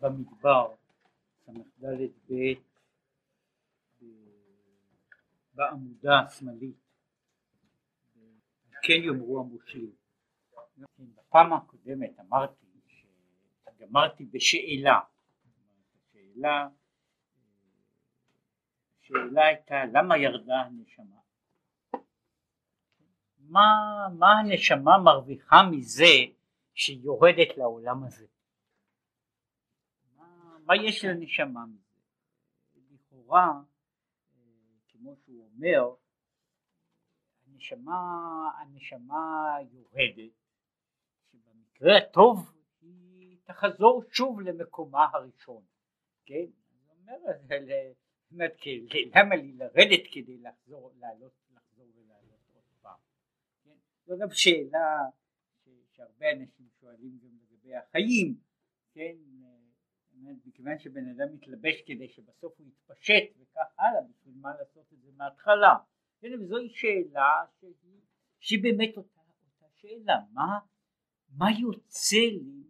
במדבר, ס"ד ב' בעמודה השמאלית, כן יאמרו המושלים. בפעם הקודמת אמרתי שגמרתי בשאלה, השאלה, השאלה הייתה למה ירדה הנשמה? מה, מה הנשמה מרוויחה מזה שהיא יורדת לעולם הזה? מה, יש לנשמה מזה? לכאורה, כמו שהוא אומר, הנשמה, הנשמה יורדת, שבמקרה הטוב היא תחזור שוב למקומה הראשון, כן? זאת אומרת, למה לי לרדת כדי לחזור, לעלות, לחזור ולעלות עוד פעם? כן? זו גם שאלה שהרבה אנשים שואלים גם לגבי החיים, כן? מכיוון שבן אדם מתלבש כדי שבסוף הוא יתפשט וכך הלאה, בשביל מה לעשות את זה מההתחלה? כן, וזוהי שאלה שהיא, שהיא באמת אותה, אותה שאלה, מה, מה יוצא לי,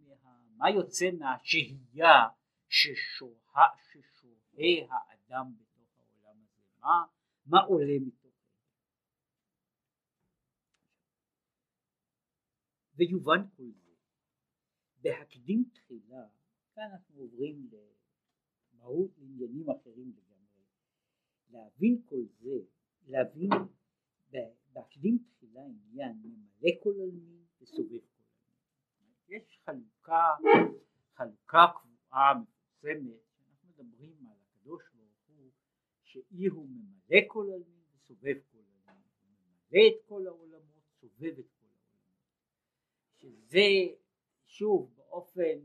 מה יוצא מהשהייה ששוהה, ששוהה האדם בתוך העולם הזה, מה, מה עולה מתוך זה? ויובן כל זה, בהקדים תחילה, כאן אנחנו עוברים למהות עניינים אחרים לגמרי, להבין כל זה להבין בהקדים תחילה עניין ממלא כל עלמין וסובב כל עלמין. יש חלוקה, חלוקה קבועה מפורסמת, אנחנו מדברים על הקדוש ברוך הוא שאי הוא ממלא כל עלמין וסובב כל עלמין, הוא ממלא את כל העולמות, סובב את כל העולמות, שזה שוב באופן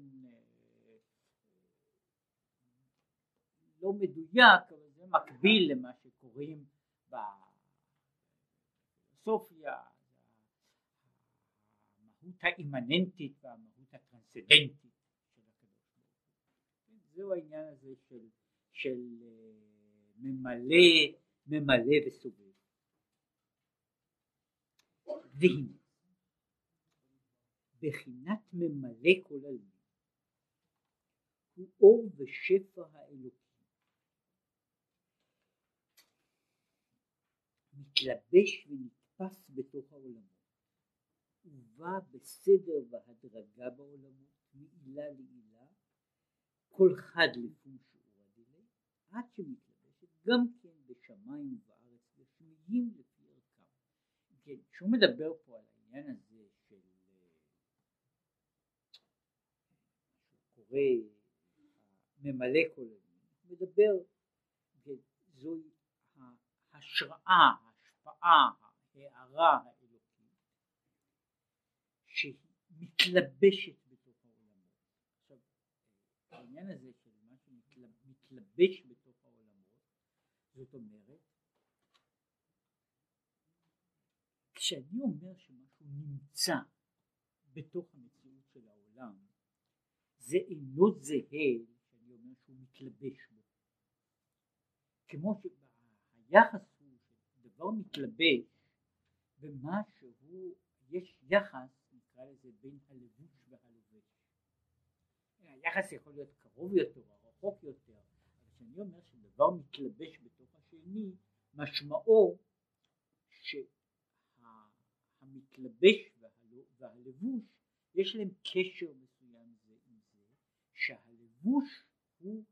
לא מדויק, אבל זה מקביל למה שקוראים בפילוסופיה, המהות האימננטית והמהות הטרנסדנטית הוא. זהו העניין הזה של, של אה, ממלא, ממלא וסובב. והנה, בחינת ממלא כל הלב הוא אור ושפע האלוקי מתלבש ונתפס בתוך העולמות ובא בסדר והדרגה בעולמות מעילה לעילה כל חד לפי שיעור הדילי עד שמתלבשת גם כן בשמיים ובארץ ושמיים לפי ערכם. כן, כשהוא מדבר פה על העניין הזה של שהוא קורא ממלא כל הוא מדבר, זוהי ההשראה, ההשפעה, ההערה האלוקית שהיא מתלבשת בתוך העולמות. עכשיו העניין הזה של מה שמתלבש בתוך העולמות זאת אומרת כשאני אומר שמשהו נמצא בתוך המציאות של העולם זה אינו זהה שאני אומר שהוא מתלבש בו כמו שהיחס דבר מתלבש במשהו, יש יחס, נקרא לזה, בין הלבוש והלובש. היחס יכול להיות קרוב יותר רחוק יותר, אבל כשאני אומר שדבר מתלבש בתוך השני, משמעו שהמתלבש והלבוש יש להם קשר מסוים זה עם זה, שהלבוש הוא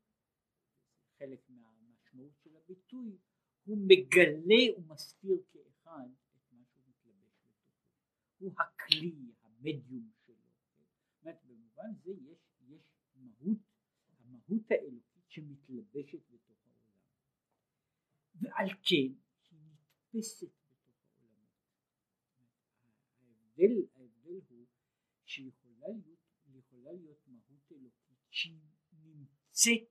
חלק מהמשמעות של הביטוי הוא מגלה ומסתיר כאחד את מה שהוא מתלבש בתוכו. הוא הכלי, המדיום שלו. זאת אומרת, במובן זה יש, יש מהות, המהות האלוקית שמתלבשת בתוך העולם. ועל כן היא נתפסת בתוך העולמות. ההבדל, ההבדל הוא שיכולה להיות, יכולה להיות מהות אלוקית שהיא נמצאת,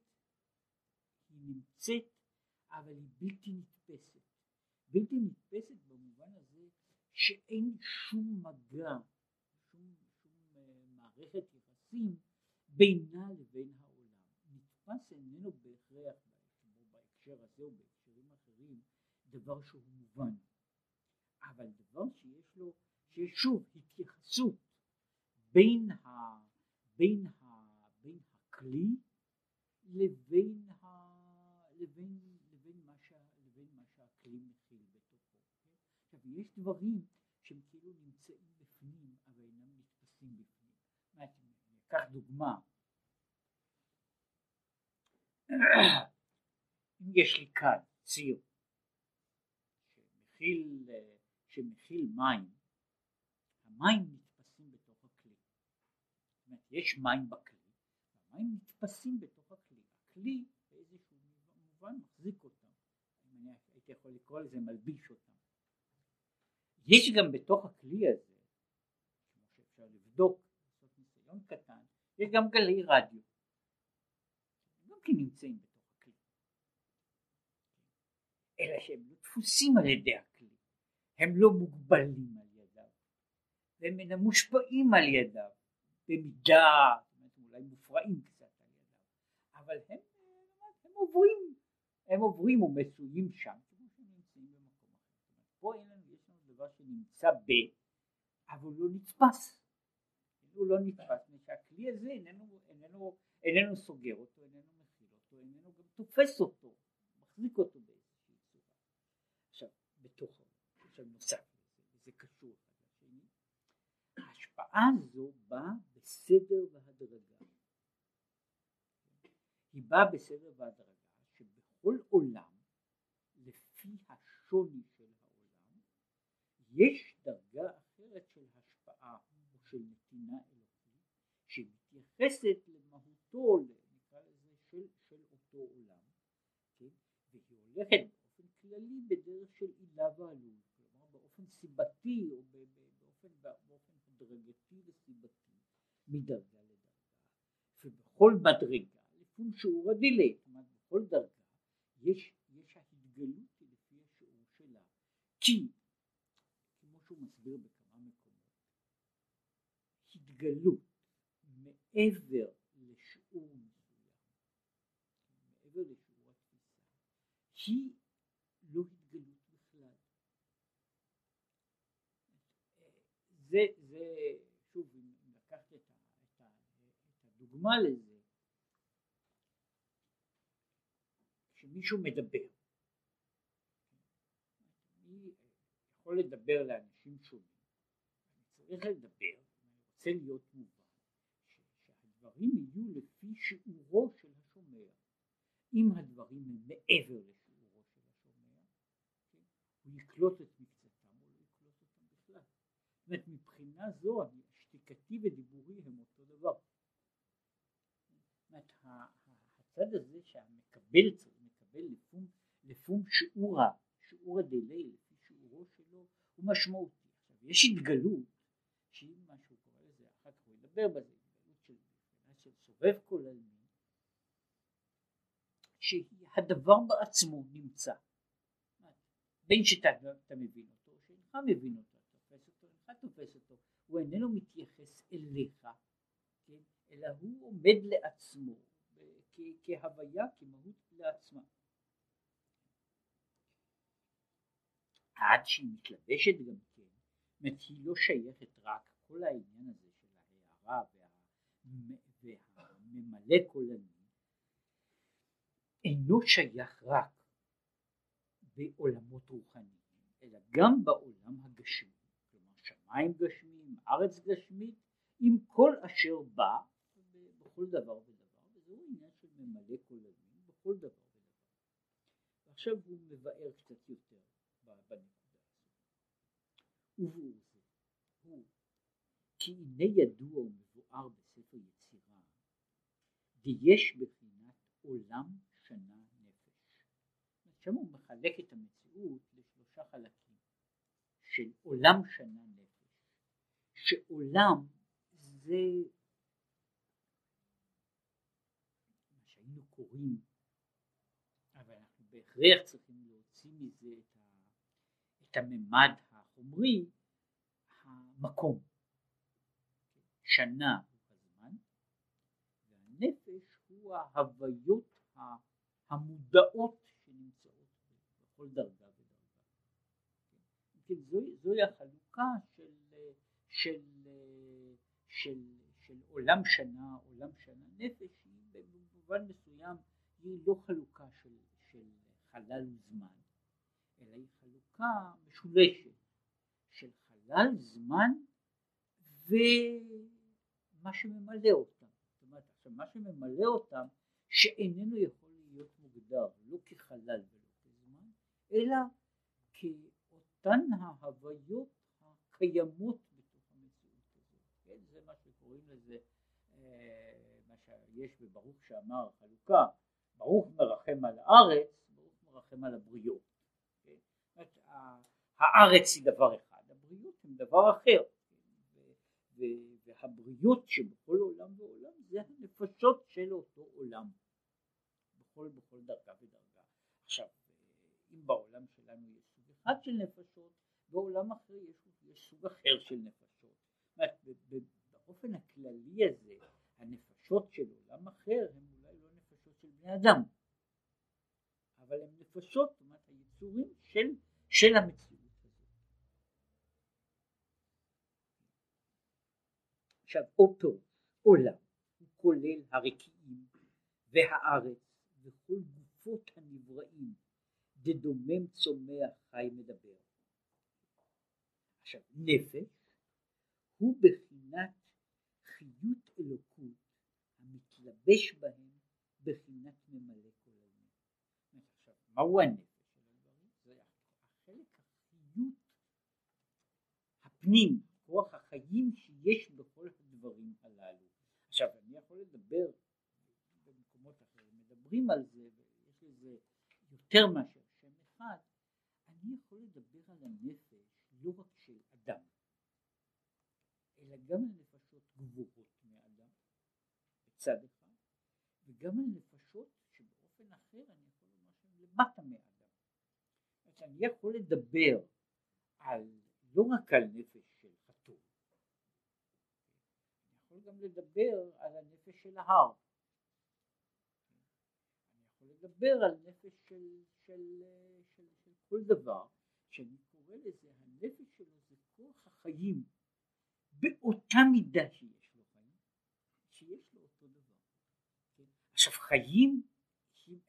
היא נמצאת אבל היא בלתי נתפסת. בלתי נתפסת במובן הזה שאין שום מגע, שום, שום uh, מערכת יחסים בינה לבין העולם. נתפס איננו בהכרח, בהקשר הזה או בהקשרים אחרים, דבר שהוא מובן, אבל דבר שיש לו, שיש שוב התייחסות בין, ה, בין, ה, בין הכלי לבין, לבין, מה, שה, לבין מה שהכלי מכיל בתוכו. עכשיו יש דברים שהם כאילו נמצאים בפנים אבל אינם נתפסים בפנים. ניקח דוגמה אם יש לי כאן ציר שמכיל, שמכיל מים, המים נתפסים בתוך הכלי. זאת אומרת, יש מים בכלי, והמים נתפסים בתוך הכלי. הכלי באיזשהו מובן מחזיק אותם. אני הייתי יכול לקרוא לזה מלביש אותם. יש גם בתוך הכלי הזה, כמו שאפשר לבדוק, לעשות ניסיון קטן, יש גם גלי רדיו. גם כן נמצאים בתוך הכלי. אלא שהם לא דפוסים על ידי הכלי, הם לא מוגבלים על ידיו, והם אינם מושפעים על ידיו, במידה, אולי מופרעים קצת על ידיו, אבל הם, הם עוברים, הם עוברים ומצויים שם, כמו שהם נמצאים במקום אחר. פה אין דבר שנמצא ב, אבל הוא לא נתפס. הוא לא נתפס, מפני שהכלי הזה איננו, איננו, איננו סוגר אותו, איננו מכיל אותו, איננו גם תופס אותו, מחזיק אותו באיזושהי צורה. עכשיו, בתוכו, עכשיו נוסף זה קשור ההשפעה הזו באה בסדר והדרגה. היא באה בסדר והדרגה, שבכל עולם, לפי השוני יש דרגה אחרת של השפעה או של נתינה אלוקית, שמתייחסת למהותו, נקרא לזה, של, של אותו עולם, כן? והיא הולכת באופן כללי בדרך של עילה ועלול, כלומר באופן סיבתי או באופן, באופן הדרגתי וסיבתי, מדרגה לדרגה, ובכל מדרגה, לפי שיעור הדילי, אומרת בכל דרגה, יש, יש ההתגלות לפי השיעור שלה, כי כמו שהוא מסביר בכמה מקומות, התגלות מעבר לשיעור מסוים, מעבר לשיעור התפיסה, היא לא התגלות בכלל. זה, זה, שוב, אם לקחת את, את, את הדוגמה לזה, כשמישהו מדבר, יכול לדבר לאנשים שונים, אני צריך לדבר, רוצה להיות מובן, שהדברים יהיו לפי שיעורו של השומע. אם הדברים הם מעבר לשיעורו של השומע, כן, הוא יקלוט את מקצתם או לא יקלוט אותם בכלל. זאת אומרת מבחינה זו שתיקתי ודיבורי הם אותו דבר. זאת אומרת הצד הזה שהמקבל צריך מקבל לפום, לפום שיעורה, שיעור הדילי לפי שיעורו שלו הוא משמעותי. יש התגלות שהיא מה שהוא קורא לזה, ידבר בזה, של, של סובב כל עלמין שהדבר בעצמו נמצא. בין שאתה מבין אותו, או שאינך מבין אותו, תופס אותו, אינך תופס אותו, הוא איננו מתייחס אליך, כן? אלא הוא עומד לעצמו כהוויה, כמהות לעצמה. עד שהיא מתלבשת גם כן, זאת אומרת היא לא שייכת רק כל העניין הזה ההערה וה, והממלא קולני אינו שייך רק בעולמות רוחניים, אלא גם בעולם הגשמי, כלומר שמיים גשמיים, ארץ גשמית, עם כל אשר בא בכל דבר ודבר, וזהו עניין של ממלא קולנים בכל דבר ודבר. ועכשיו הוא מבאר קצת יותר בנקודה הזאת. כי הנה ידוע ומבואר בספר יצירה, ויש בחינת עולם שנה נפש. שם הוא מחלק את המציאות לשלושה חלקים של עולם שנה נפש, שעולם זה מה שהיינו קוראים, אבל אנחנו בהכרח צריכים להוציא מזה את הממד החומרי, המקום. שנה הוא הזמן, והנפש הוא ההוויות המודעות שנמצאות בכל דרגה ודרגה. כן, זוהי, החלוקה של, של, של, של עולם שנה, עולם שנה נפש, היא במובן מסוים היא לא חלוקה של, של חלל וזמן, אלא היא חלוקה משולשת של חלל, זמן ומה שממלא אותם. זאת אומרת, עכשיו מה שממלא אותם שאיננו יכול להיות מוגדר לא כחלל ולא כזמן, אלא כאותן ההוויות הקיימות בתוך המציאות הזאת. כן? זה מה שקוראים לזה, אה, מה שיש בברוך שאמר חלוקה, ברוך מרחם על הארץ, ברוך מרחם על הבריות. כן? הארץ היא דבר אחד, הבריאות הם דבר אחר. והבריות שבכל עולם ועולם זה הנפשות של אותו עולם. בכל בכל דרגה ודרגה. עכשיו, אם בעולם שלנו יש סוג אחד של נפשות, בעולם אחר יש, יש סוג אחר של נפשות. באופן הכללי הזה, הנפשות של עולם אחר הן אולי לא נפשות של בני אדם, אבל הן נפשות, זאת אומרת היצורים של, של המציאות הזאת. עכשיו אותו עולם הוא כולל הרקיעים והארץ וכל גופות הנבראים דדומם צומח חי מדבר. עכשיו נפש הוא בחינת חיות אלוקות המתלבש בהם בחינת ממלא כל העניין. עכשיו מהו הנפש? זה החלק החיות הפנים, כוח החיים שיש בכל הדברים הללו. עכשיו אני יכול לדבר מדברים על זה ויש לזה יותר מאשר שם אחד, אני יכול לדבר על הנפש לא רק של אדם, אלא גם על נפשות גבוהות מאדם בצד אחד, וגם על נפשות שבאופן אחר אני יכול לומר שהן למטה מאדם. אני יכול לדבר על לא רק על נפש של חתול, אני יכול גם לדבר על הנפש של ההר. לדבר על נפש של, של, של, של כל דבר, שאני קורא לזה, הנפש שלו זה כוח החיים באותה מידה שיש לו חיים, שיש לו אותו דבר. עכשיו חיים,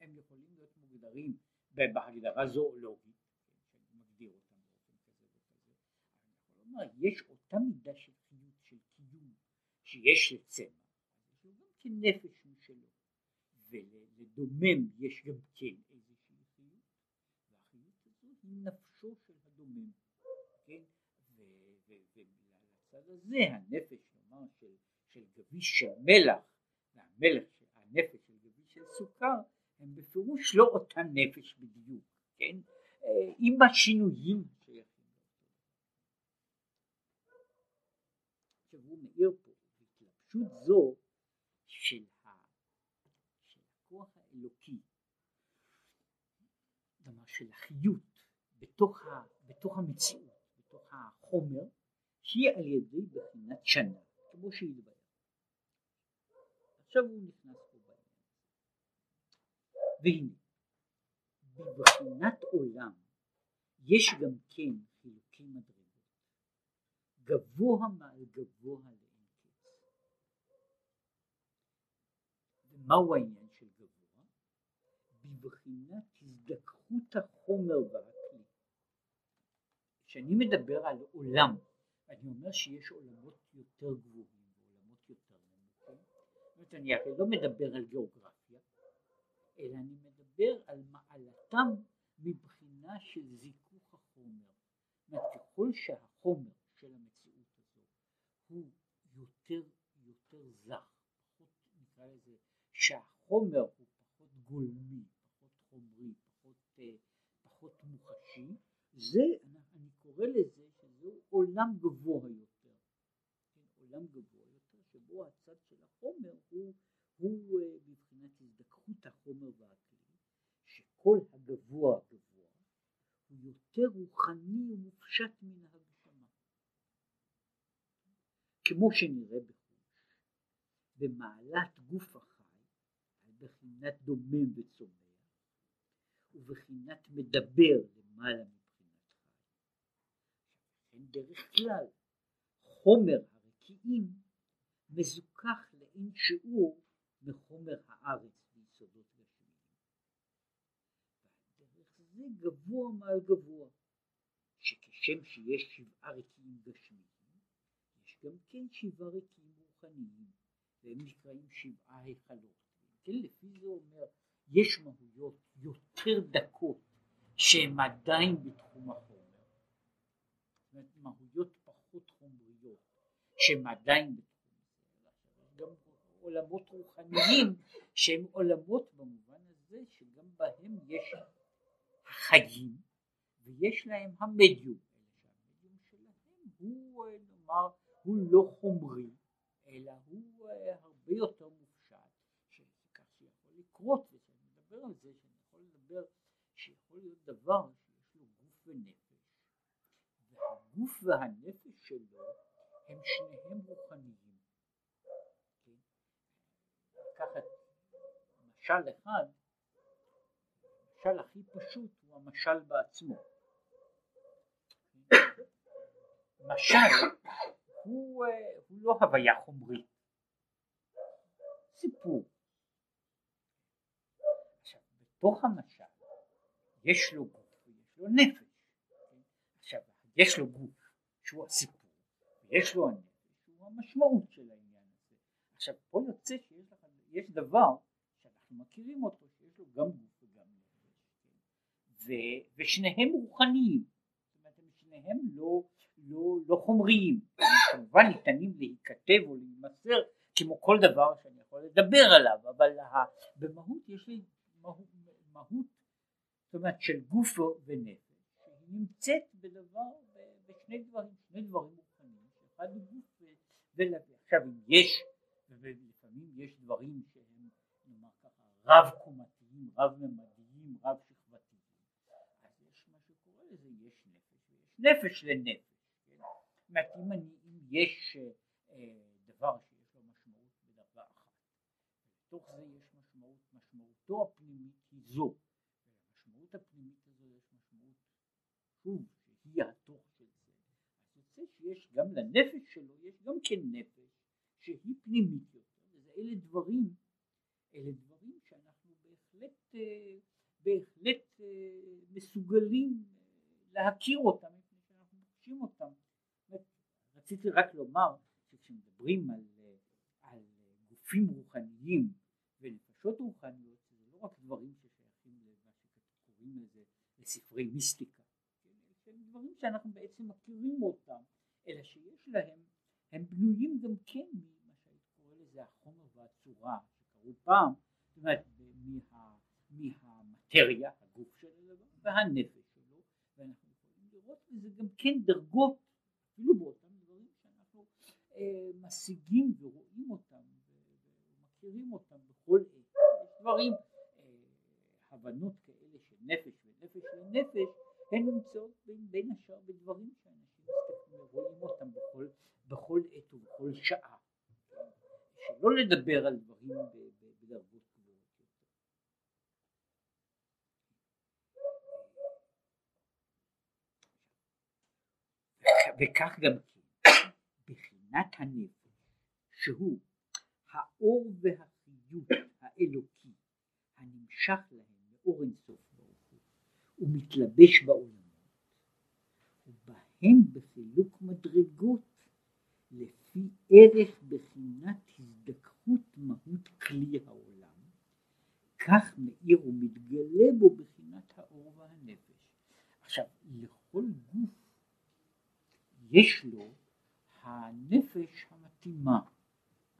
הם יכולים להיות מוגדרים בהגדרה אני יכול לומר, יש אותה מידה של שיש לצמח, יש לו גם כנפש משלו. ולדומם יש גם כן איזושהי חיות, והחיות הזו היא נפשו של הדומם, כן, ולצד הזה הנפש נאמר של, של גביש של מלח, והמלח, הנפש של גביש של סוכר, הם בפירוש לא אותה נפש בדיוק, כן, עם השינויים שייכים עכשיו הוא מאיר פה, התלבשות זו של האלוקי, כלומר של החיות בתוך, ה, בתוך המציאות, בתוך החומר, היא על ידי בחינת שנה, כמו דבר. עכשיו הוא נכנס פה. והנה, בבחינת עולם יש גם כן חילוקי מדרגות, גבוה מעל גבוה לאין קץ. ומהו העניין? בבחינת הזדככות החומר והכלי. כשאני מדבר על עולם, אני אומר שיש עולמות יותר גבוהים ועולמות יותר נמוכים. זאת אומרת, אני הרי לא מדבר על גיאוגרפיה, אלא אני מדבר על מעלתם מבחינה של זיכוך החומר. זאת ככל שהחומר של המציאות הזו הוא יותר, יותר זך, לזה, שהחומר הוא פחות גולמי, חומרי, פחות, אה, פחות מוחשי, זה, אני קורא לזה שזהו עולם גבוה יותר, כן, עולם גבוה יותר, שבו הצד של החומר הוא, הוא אה, מבחינת הזדככות החומר והכלי, שכל הגבוה הגבוה הוא יותר רוחני ומופשט מן ההגשמה. כמו שנראה בחוש, במעלת גוף על בחינת דומם וצומח, ובחינת מדבר למעלה מבחינת חי. אין דרך כלל חומר הרקיעים מזוכח לאין שיעור מחומר הארץ ביסודות גשמיים. זה גבוה מעל גבוה, שכשם שיש שבעה ריקים גשמיים, יש גם כן שבעה ריקים רוחניים, והם נקראים שבעה היכלות. כן, לפי זה אומר, יש מהויות יותר דקות שהן עדיין בתחום החומר, מהויות פחות חומריות שהן עדיין בתחום החומר, גם עולמות רוחניים שהם עולמות במובן הזה שגם בהם יש חיים ויש להם המדיום, שהמדיום שלהם הוא נאמר הוא לא חומרי אלא הוא הרבה יותר שכך שיכול לקרות ושאני מדבר על זה שאני יכול לדבר שיכול להיות דבר שיש לו גוף ונפש והגוף והנפש שלו הם שניהם רוחניים. כן? לקחת משל אחד המשל הכי פשוט הוא המשל בעצמו. משל הוא, הוא לא הוויה חומרית. סיפור בתוך המשל יש לו גוף ויש לו נפש. עכשיו יש לו גוף שהוא הסיפור ויש לו הנפש שהוא המשמעות של העניין הזה. עכשיו פה יוצא שיש לך, יש דבר שאנחנו מכירים אותו שיש לו גם גוף וגם נפש ו, ושניהם רוחניים. זאת אומרת הם שניהם לא, לא, לא חומריים. כמובן ניתנים להיכתב או להימסר כמו כל דבר שאני יכול לדבר עליו אבל במהות יש לי מהות, מהות זאת אומרת של גוף ונפש שהיא נמצאת בדבר בשני דברים שני דברים מוכנים שאחד הוא גוף ולביא עכשיו אם יש ולפעמים יש דברים שהם נאמר ככה רב קומתיים רב ממדיים רב שכבתיים אז יש מה שקורא לזה יש נפש ויש נפש לנפש כן? זאת אומרת אם, יש אה, דבר שיש לו משמעות בדרגה אחת בתוך זה יש משמעות משמעותו זו. ולמשמעות הפנימית הזו יש משמעות שוב שהיא התוך של זה. אז יוצא שיש גם לנפש שלו יש גם כן נפש שהיא פנימית יותר וזה אלה דברים אלה דברים שאנחנו בהחלט אה, בהחלט אה, מסוגלים להכיר אותם מפני שאנחנו פוגשים אותם. רציתי רק לומר שכשמדברים על, על גופים רוחניים ונפשות רוחניות זה לא רק דברים ששייכים למה שקוראים לזה לספרי מיסטיקה כן? הם דברים שאנחנו בעצם מכירים אותם אלא שיש להם הם בנויים גם כן ממה שהייתי קורא לזה החומר והצורה שקראו פעם זאת אומרת מה, מהמטריה הגוף של הדבר והנפש שלו ואנחנו יכולים לראות בזה גם כן דרגות אפילו באותם דברים שאנחנו אה, משיגים ורואים אותם ומכירים אותם בכל עת יש דברים אה, הבנות כאלה של נפש ונפש לנפש הן נמצאות בין, בין השאר בדברים שאנשים רואים אותם בכל, בכל עת ובכל שעה שלא לדבר על דברים בדרגות גבוהות וכך גם כן בחינת הנפש שהוא האור והחיות האלוקי הנמשך להם מאור אינסוף ברוך הוא ומתלבש בעולמות ובהם בחילוק מדרגות לפי ערך בחינת הזדככות מהות כלי העולם כך מאיר ומתגלה בו בחינת האור והנפש עכשיו לכל גוף יש לו הנפש המתאימה,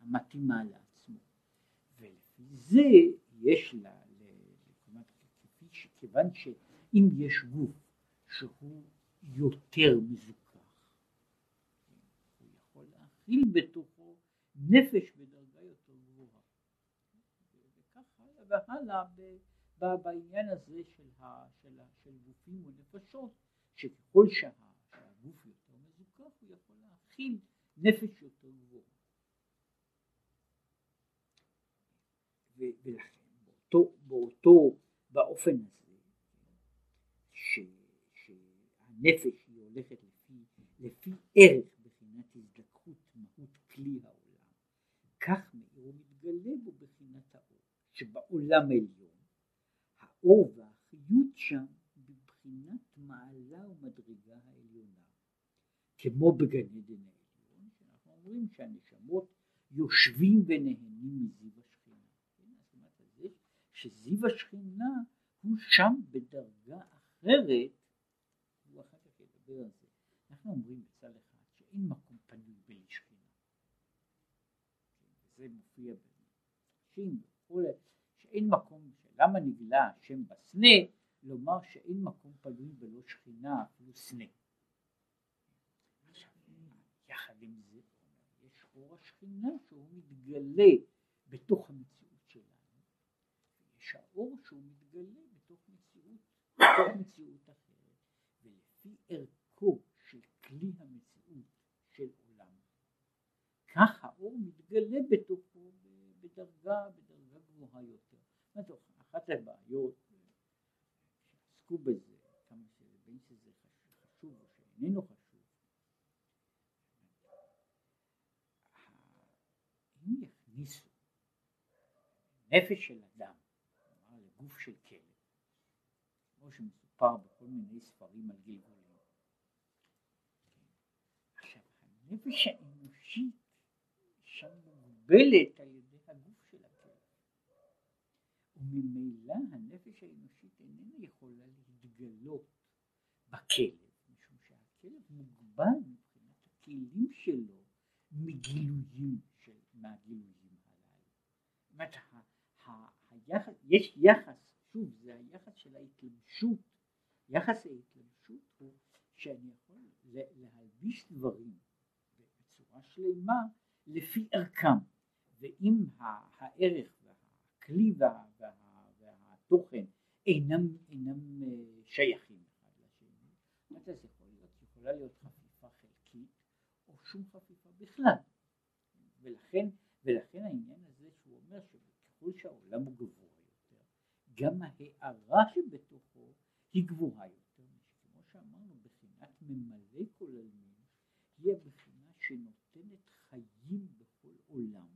המתאימה לעצמו, ולפי זה יש לה, כיוון שאם יש גוף שהוא יותר מזוכח, הוא יכול להכיל בתוכו נפש בדרגה יותר גבוהה, וכך הלאה והלאה בעניין הזה של, ה, של, ה, של גופים ונפשות, שככל שהגוף יותר כך הוא יכול להכיל נפש יותר גבוהה. ולכן באותו, באותו, באופן הזה, שהנפש הולכת לפי, לפי ערך בחינת הזדקחות מהות כלי העולם, כך מאור מתגלה בו בחינת האור, שבעולם העליון, האור והחיות שם בבחינת מעלה ומדרגה העליונה, כמו בגן עדן העליון, שאנחנו אומרים שהנשמות יושבים ונהנים מזיו השכינה. כן? זאת אומרת, שזיו השכינה הוא שם בדרגה אחרת אחר כך ידבר על זה. אנחנו אומרים בצד אחד שאין מקום פנוי בלי שכינה. זה מופיע בנשים וכולי, שאין מקום, למה נגלה השם בסנה, לומר שאין מקום פנוי בלא שכינה, אפילו סנה. יחד עם זה, יש אור השכינה שהוא מתגלה בתוך המציאות שלנו, יש האור שהוא מתגלה בתוך מציאות, בתוך מציאות ערכו של כלי המציאות של עולם, כך האור מתגלה בתוכו בדרגה, בדרגה גבוהה יותר. אחת הבעיות שעסקו בזה, כמה שזה, בין שזה חשוב או שאיננו חשוב, אם יכניסו נפש של אדם, כלומר לגוף של כלב, כמו שמסופר בכל מיני ספרים על גלגולים, עכשיו הנפש האנושית שם מוגבלת על ידי הגוף של הכלב, וממילא הנפש האנושית איננה יכולה להתגלות בכלב, משום שהכלב מוגבל מבחינת הכלים שלו מגילויים של, מהגילויים הללו. זאת אומרת, יש יחס, שוב, זה היחס של ההתלבשות, יחס ההתלבשות הוא שאני יכול להלביש דברים שלמה לפי ערכם, ואם הערך והכלי וה, וה, והתוכן אינם, אינם אה, שייכים אחד לשני, אומרת, יכול להיות, יכולה להיות חפיפה חלקית או שום חפיפה בכלל, ולכן, ולכן העניין הזה שהוא אומר שככל שהעולם הוא גבוה יותר, גם ההארה שבתוכו היא גבוהה יותר, כמו שאמרנו, בחינת ממלא כל עלמין, היא הבחינה חיים בכל עולם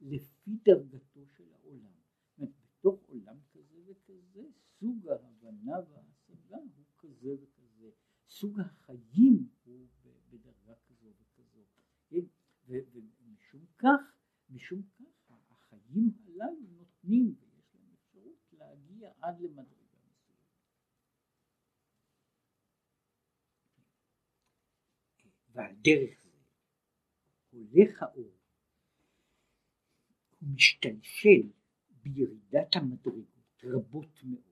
לפי דרגתו של העולם. זאת אומרת, בתוך עולם כזה וכזה, סוג ההבנה וההשגה הוא כזה וכזה, סוג החיים הוא בדרגה כזו וכזו. כן? ומשום כך, משום כך החיים הללו נותנים ויש להם אפשרות להגיע עד למדרגה. ועל דרך הולך האור, משתלשל בירידת המדרגות רבות מאוד,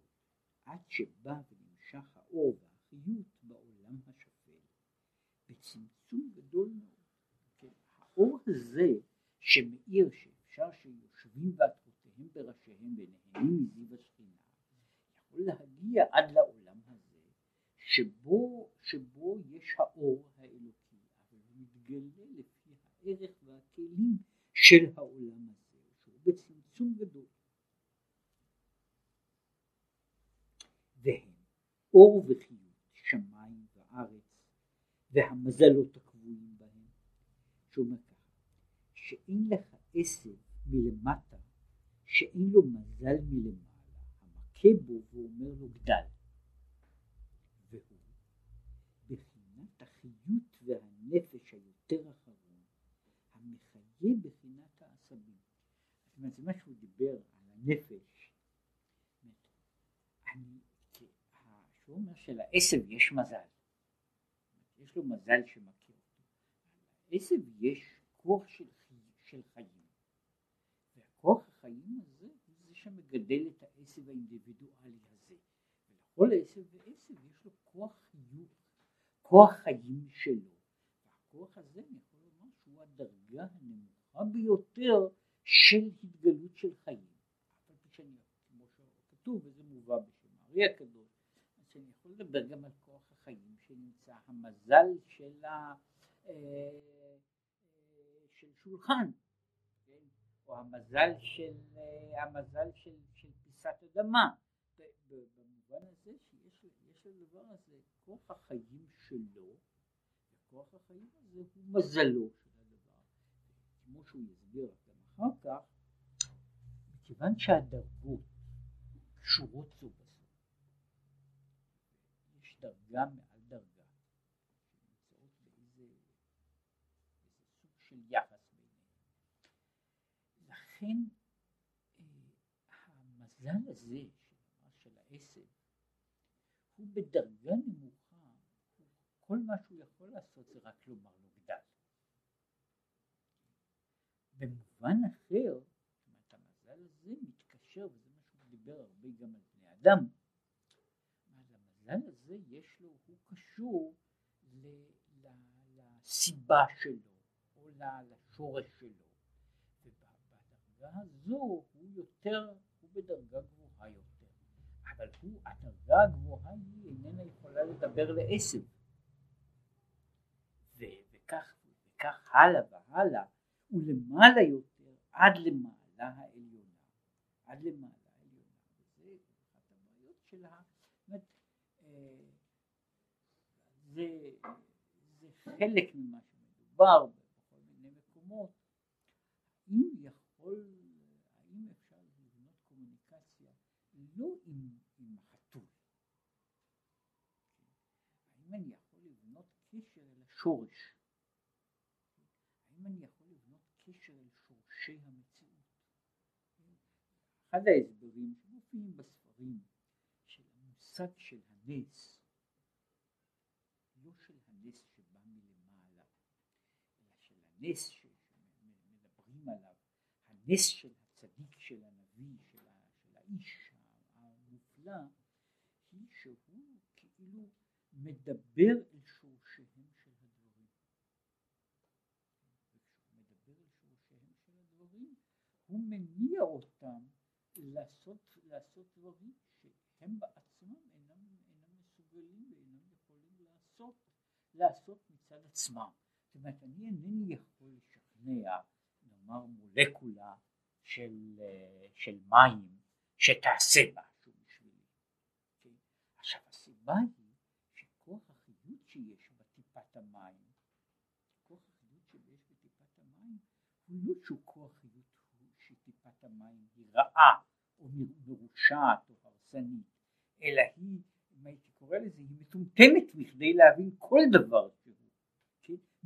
עד שבא ונמשך האור והחיות בעולם השפל, בצמצום גדול מאוד. כן, האור הזה שמאיר שאפשר שיושבים ועטרותיהם בראשיהם ונהנים מזיו השכינה, יכול להגיע עד לעולם הזה, שבו, שבו יש האור האלוקי, אבל הוא מתגלה לפי הערך והכלים של העולם הזה, בצמצום גדול. והם אור וחיות, שמיים וארץ, והמזלות הקבועים בהם, שאומר ככה, שאין לך עשב מלמטה, שאין לו מזל מלמעלה, המכה בו ואומר לו גדל. והוא בחינת החיות והנפש היותר אחרון המחיה בחינת אומרת, מה שהוא דיבר על הנפש. אני, אומר שלעשב יש מזל. יש לו מזל שמכיר אותו. לעשב יש כוח של, של חיים. והכוח החיים הזה הוא זה שמגדל את העשב האינדיבידואלי הזה. ולכל עשב ועשב יש לו כוח חיות, כוח חיים שלו. והכוח הזה יכול שהוא הדרגה הנמוכה ביותר של התגלות של חיים. שאני, כמו שכתוב, וזה מובא בשם הארי הקדוש, שאני יכול לדבר גם על כוח החיים שנמצא, המזל של, ה, אה, של שולחן, כן? או המזל של, אה, המזל של, של פיסת אדמה. במובן הזה שיש לדבר הזה כוח החיים שלו, וכוח החיים הזה הוא מזלו כמו שהוא יסביר גם אחר כך, מכיוון שהדרגות קשורות זו בזו, יש דרגה מעל דרגה, שנמצאות באיזה סוג של יחס ביניהם. לכן אה, המזל הזה של העשב, הוא בדרגה נמוכה, כל מה שהוא יכול לעשות זה רק לומר לו גדל. במובן אחר, אומרת המזל הזה מתקשר, וזה מה שהוא דיבר הרבה גם על בני אדם, המזל הזה יש לו, הוא קשור לסיבה שלו, או לשורש שלו, ובדרגה הזו הוא יותר, הוא בדרגה גבוהה יותר, אבל הוא, הדרגה הגבוהה היא איננה יכולה לדבר לעשב, וכך, וכך הלאה והלאה, ולמעלה יותר עד למעלה העליונה, עד למעלה העליונה, וזה אחת הבעיות של ה... אה, זה, חלק ממה שמדובר בכל מיני מקומות, האם יכול, האם אפשר לבנות קומוניקציה לא עם, עם החתול, האם אני יכול לבנות קשר אל השורש, האם אני יכול לבנות קשר אל שורשי המציאות, אחד ההסברים שמופיעים בספרים של המושג של הנס הנס שמדברים עליו, הנס של הצדיק של הנביא, של, של האיש המופלא, היא שהוא כאילו מדבר אל שורשיהם של הדברים. וכשהוא מדבר אל שורשיהם של הדברים, הוא מניע אותם לעשות, לעשות דברים שהם בעצמם אינם, אינם מסוגלים ואינם יכולים לעשות, לעשות מצד עצמם. זאת אומרת אני אינני יכול לשכנע נאמר מולקולה של, אה, של מים שתעשה משהו בשבילי. כן? עכשיו הסיבה היא שכוח החיות שיש בטיפת המים, כוח החיות שיש בטיפת המים הוא לא שהוא כוח חיות שטיפת המים היא רעה או מרושעת או הרסנית, אלא היא, אם הייתי קורא לזה, היא מטומטמת מכדי להבין כל דבר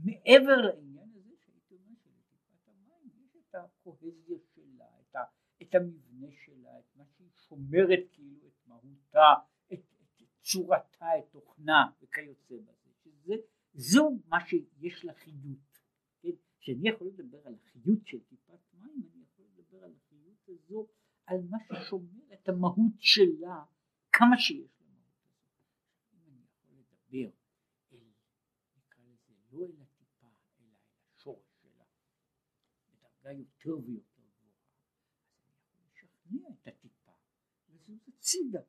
מעבר לעניין הזה שהייתי אומר שלטיפת המים יש את הקוהזיה שלה, את, את המבנה שלה, את מה שהיא שומרת כאילו את מהותה, את, את, צורתה, את תוכנה וכיוצא בזה, שזה, זו מה שיש לה חיות, כן? כשאני יכול לדבר על החיות של טיפת מים אני יכול לדבר על החיות הזו, על מה ששומר את המהות שלה כמה שיש לה מהות הזאת. אם אני יכול לדבר אל, נקרא לזה, לא אל דרגה יותר ויותר גבוהה, אז אני יכול לשכנע את הטיפה לזוז הצידה,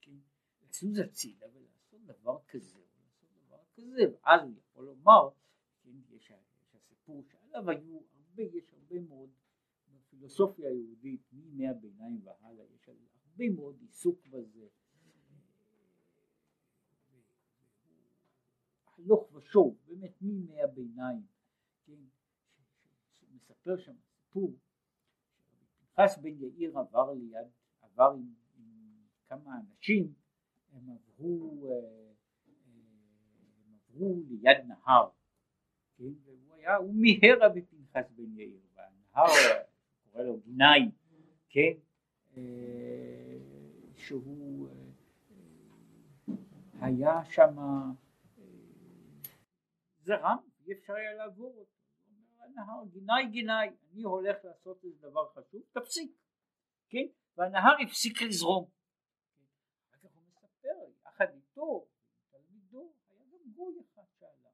כן? לזוז הצידה ולעשות דבר כזה או לעשות דבר כזה, ואז אני יכול לומר, כן, יש הסיפור שעליו היו הרבה, יש הרבה מאוד בפילוסופיה היהודית מימי הביניים והלאה, יש הרבה מאוד עיסוק בזה, הלוך ושוב, באמת מימי הביניים, כן, מספר שם סיפור פנחס בן יאיר עבר ליד, עבר עם, עם כמה אנשים, הם עברו, אה, אה, הם עברו ליד נהר, כן, והוא היה, הוא מיהרה בפנחס בן יאיר, והנהר קורא לו גנאי, כן, אה, שהוא היה שם זרם, אי אפשר היה לעבור אותו הנהר גיני גיני, אני הולך לעשות איזה דבר חשוב, תפסיק, כן? והנהר הפסיק לזרום. אחר כך הוא מספר, יחד איתו, תלמידו, היה גם גוי אחד שעלה.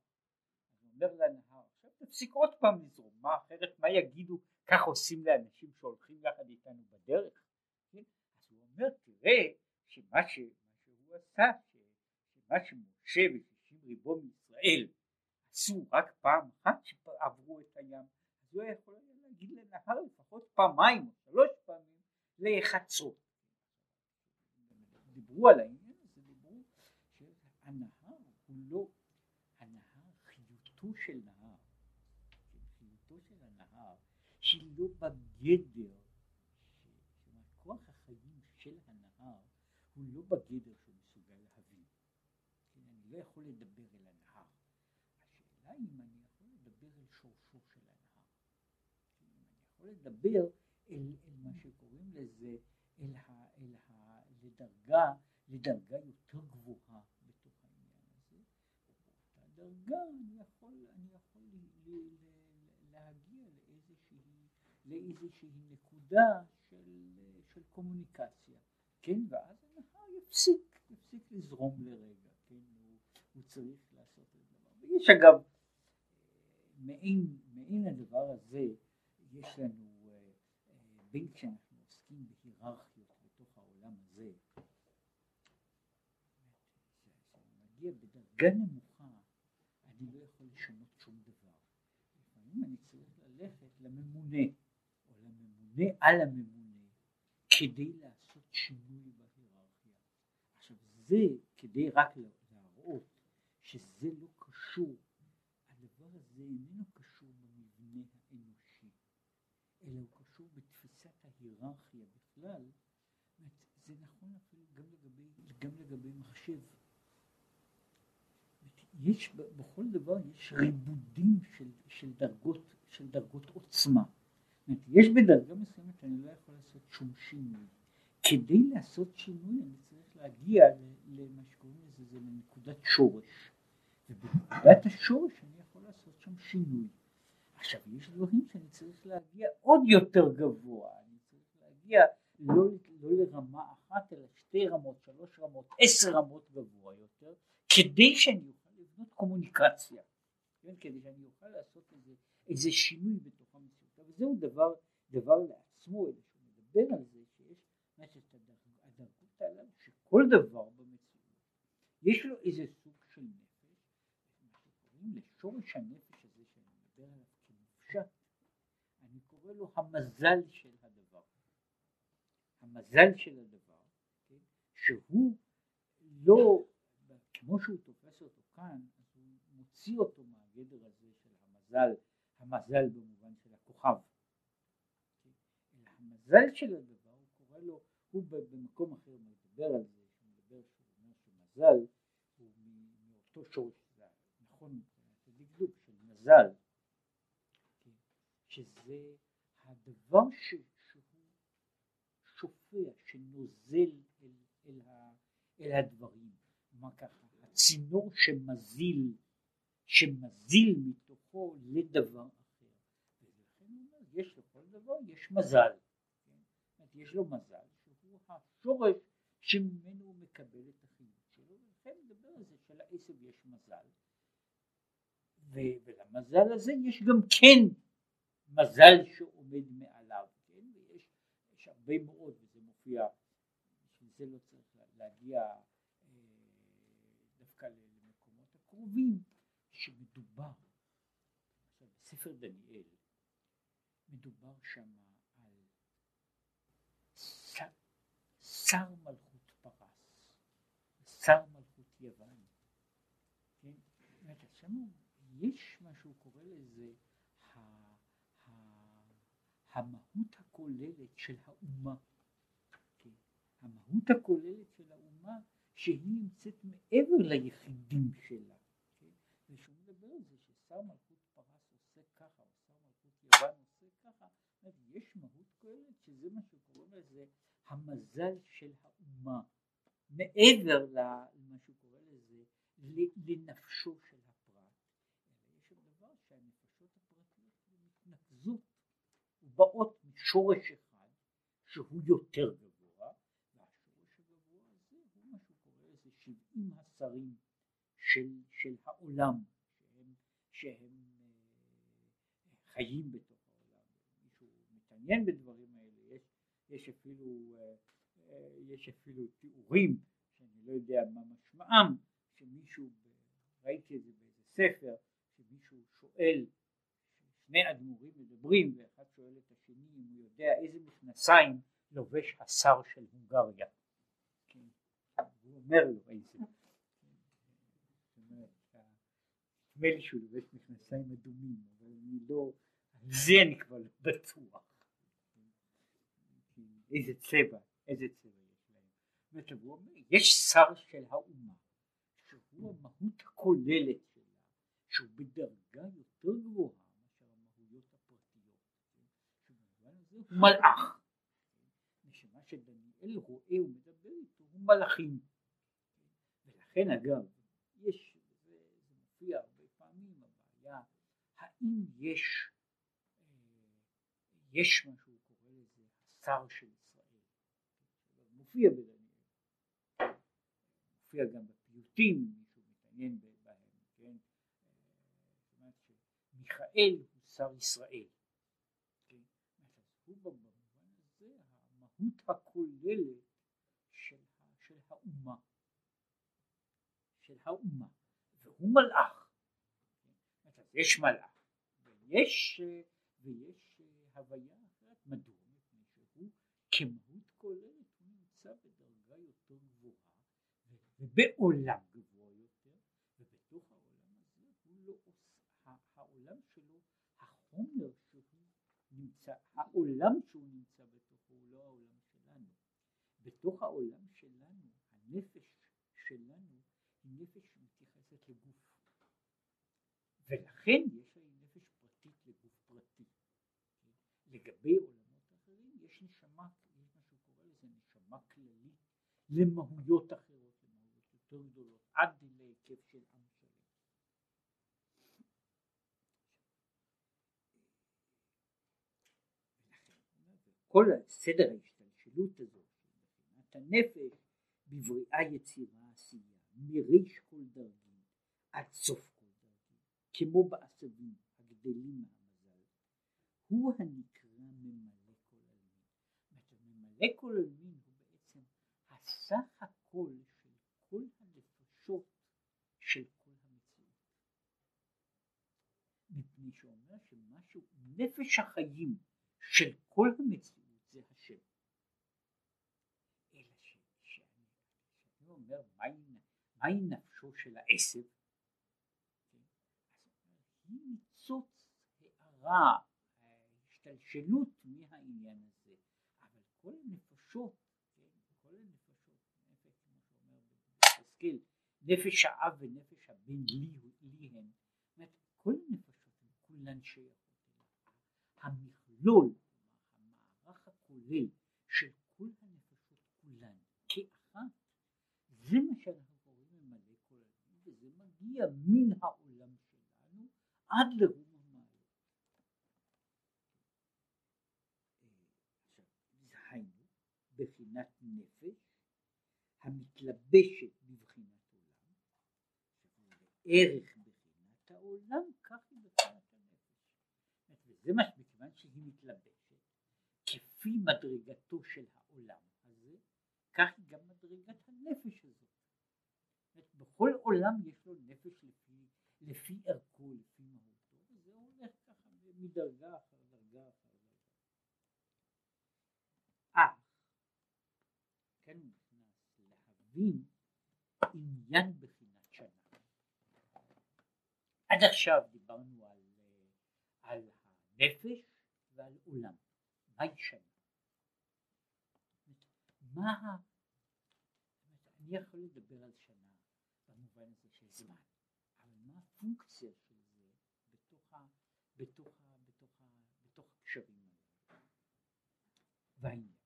אז הוא אומר לנהר, עכשיו תפסיק עוד פעם לזרום, מה אחרת, מה יגידו, כך עושים לאנשים שהולכים יחד איתנו בדרך, כן? אז הוא אומר, תראה, שמה ש... שהוא עשה, שמה שמשה ושישים ריבו מישראל עשו רק פעם אחת שעברו את הים, אז הוא יכול להגיד לנהר לפחות פעמיים או שלוש פעמים להיחצות. דיברו על העניין הזה, דיברו שהנהר הוא לא, הנהר, חיותו של נהר, חיותו של הנהר היא לא בגדר, כוח החיים של הנהר הוא לא בגדר שהוא מסוגל להבין. אני לא יכול לדבר אל אם אני יכול לדבר אל שורשו של הנהר, אם אני יכול לדבר אל, אל מה שקוראים לזה, אל ה, אל ה, לדרגה, לדרגה יותר גבוהה בתוך העניין הזה, ובאותה דרגה אני יכול, אני יכול ל, ל, להגיע לאיזושהי, לאיזושהי נקודה של, של קומוניקציה, כן, ואז הנהר יפסיק, יפסיק לזרום לרגע, כן, הוא, הוא צריך לעשות את הדבר, ויש אגב מעין, מעין הדבר הזה יש לנו בין כשאנחנו עוסקים בהיררכיות בתוך העולם הזה, כשאני בדרגה נמוכה, אני לא יכול לשנות שום דבר. לפעמים אני צריך ללכת לממונה, לממונה על הממונה, כדי לעשות שינוי בהיררכיה. עכשיו זה כדי רק להראות שזה לא קשור, הדבר הזה איננו קשור במבנה האנושי, אלא הוא קשור בתפיסת ההיררכיה בכלל, זה נכון אפילו גם לגבי, גם לגבי מחשב. יש בכל דבר יש ריבודים של, של, דרגות, של דרגות עוצמה. אומרת, יש בדרגה מסוימת אני לא יכול לעשות שום שינוי. כדי לעשות שינוי אני צריך להגיע למה שקוראים לזה, זה לנקודת שורש. ובנקודת השורש אני יכול לעשות שם שינוי. עכשיו יש דברים שאני צריך להגיע עוד יותר גבוה, אני צריך להגיע לא, לא לרמה אחת אלא שתי רמות, שלוש רמות, עשר רמות גבוה יותר, כדי שאני אוכל לבנות קומוניקציה, כן? כדי שאני אוכל לעשות איזה, איזה שינוי בתוך המציאות, אבל זהו דבר, דבר לעצמו, אלא שהוא מדבר על זה שיש את הדרגות הללו, שכל דבר במציאות יש לו איזה סוג של נפש, מה שקוראים לשורש הנפש קורא לו המזל של הדבר. המזל של הדבר, כן? שהוא לא, כמו שהוא תופס אותו כאן, הוא מוציא אותו מהגדר הזה של המזל, המזל במובן של הכוכב. כן? המזל של הדבר, הוא קורא לו, הוא במקום אחר מדבר על זה, הוא מדבר שהוא שמזל הוא מאותו שורש, נכון מבחינת הדקדוק של מזל, כן? שזה הדבר שהוא שופע, שנוזל אל, הדברים, מה ככה, הצינור שמזיל, שמזיל מתוכו לדבר אחר. ולכן יש לכל דבר, יש מזל. יש לו מזל שהוא השורש שממנו הוא מקבל את החינוך שלו, ולכן מדבר על זה שלעשב יש מזל. ולמזל הזה יש גם כן מזל שעומד מעליו, כן? ויש יש הרבה מאוד, וזה מופיע, בשביל זה לא צריך להגיע אה, דווקא למקומות הקרובים, שמדובר, בספר דניאל, מדובר שם על שר, שר מלכות פרס, שר מלכות יוון, כן? זאת אומרת, שם יש מה שהוא קורא לזה המהות הכוללת של האומה, כן? המהות הכוללת של האומה שהיא נמצאת מעבר ליחידים שלה, כן? ושהוא מדבר על זה ששר מלכות פרס עושה ככה, או מלכות יוון עושה ככה, יש מהות כוללת שזה מה שקוראים לזה המזל של האומה, מעבר למה שהוא קורא לזה לנפשו של הפרט, יש עוד דבר שהנפשות הפרטיות מתנקזות באות משורש אחד שהוא יותר גבוה, והשורש הגבוה הזה הוא מה שהוא קורא לזה שבעים השרים של, של העולם שהם, שהם אה, חיים בתוך העולם. מישהו מתעניין בדברים יש, אפילו, אה, אה, יש אפילו תיאורים שאני לא יודע מה משמעם, שמישהו, ראיתי את זה באיזה ספר, שמישהו שואל שני אדמו"רים מדברים ואחד שואל את השני אם הוא יודע איזה מכנסיים לובש השר של הונגריה. כן. הוא אומר לו איזה. נדמה לי שהוא לובש מכנסיים אדומים אבל אני לא, זה אני כבר לא בטוח. איזה צבע, איזה צבע יש להם. הוא אומר, יש שר של האומה שהוא המהות הכוללת שלה, שהוא בדרגה יותר גבוהה הזה הוא מלאך. ושמה שדניאל רואה ומדבר איתו הוא מלאכים. ולכן אגב, יש, זה, מופיע הרבה פעמים, הבעיה, האם יש, יש מה שהוא קורא לזה השר של מופיע בדניאל, מופיע גם בפיוטים, אם מישהו מתעניין בהם, כן, שמיכאל הוא שר ישראל, כן, הוא במובן הזה המהות הכוללת של, של האומה של האומה, והוא מלאך. יש מלאך, ויש, ויש הוויה אחרת, מדוע? מפני שהוא כמהות כוללת הוא נמצא בדרגה יותר גבוהה, ובעולם גבוה יותר, ובתוך העולם הזה הוא לא עושה, העולם שלו, החומר שהוא נמצא, העולם שהוא נמצא בתוכו הוא לא העולם שלנו. בתוך העולם שלנו, הנפש שלנו נפש שמתייחסת לגוף. ולכן יש לה נפש פרטית לגוף פרטי. לגבי עולמות אחרים יש נשמה, יש מה שהוא קורא לזה נשמה כללית למהויות אחרות, למהויות יותר גדולות עד להיקף של עם שלם כל הסדר ההשתלשלות הזאת מבחינת הנפש בבריאה יצירה עשייה מריש כל דרגים עד סוף כל דרגים, כמו בעשבים הגדלים מהמזל, הוא הנקרא ממלא כל עלמין. ממלא כל עלמין הוא בעצם הסך הכל של כל הנפשות של כל המציאות. מפני שאומר שמשהו, נפש החיים של כל המציאות זה השם. אלא שאני אומר מהי נפשו של העשב? כן? היא ניצוץ הערה, השתלשלות מהעניין הזה, אבל כל הנפשות, כן? כל הנפשות, נפש כמו שאומר בסקל, נפש האב ונפש הבן לי, זאת כל הנפשות הן כולן שייכות המכלול, המערך הכולל של כל הנפשות כולן כאחת, זה מה שאנחנו וזה מגיע מן העולם שלנו עד לרום המעלות. היינו בחינת נפש המתלבשת בבחינת עולם, ערך בחינת העולם, כך היא בחינת הנפש. וזה מה שמכיוון שהיא מתלבשת כפי מדרגתו של העולם הזה, כך היא גם מדרגת הנפש הזאת. בכל עולם יש לו נפש לפי, לפי ערכו, לפי מהותו, וזה הולך ככה מדרגה אחר דרגה אחר דרגה. אך, כן נכנס להבין עניין בחינת שנה. עד עכשיו דיברנו על, על הנפש ועל עולם. מהי שנה? מה, אני יכול לדבר על שנה במובן הזה של זמן, אבל מה הפונקציה של זה בתוך, ה, בתוך, ה, בתוך, ה, בתוך הקשרים האלה. והעניין,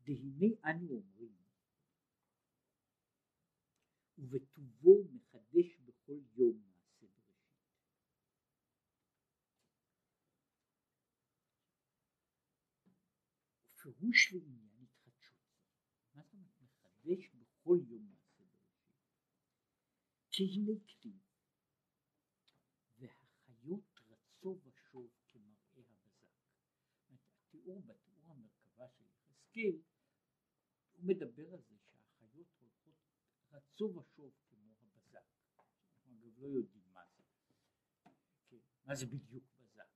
דהנה אנו אומרים ובטובו מחדש בכל יום מעשה בראשית. פירוש ועניין התחדשות. מה זאת אומרת מחדש בכל יום שהנה כתיב והחיות רצו ושוב כמראה הבזק. התיאור בתיאור המרכבה של יחזקאל הוא מדבר על זה שהחיות הולכות רצו ושוב כמו הבזק. אנחנו אגב לא יודעים מה זה. כן, מה זה בדיוק בזק.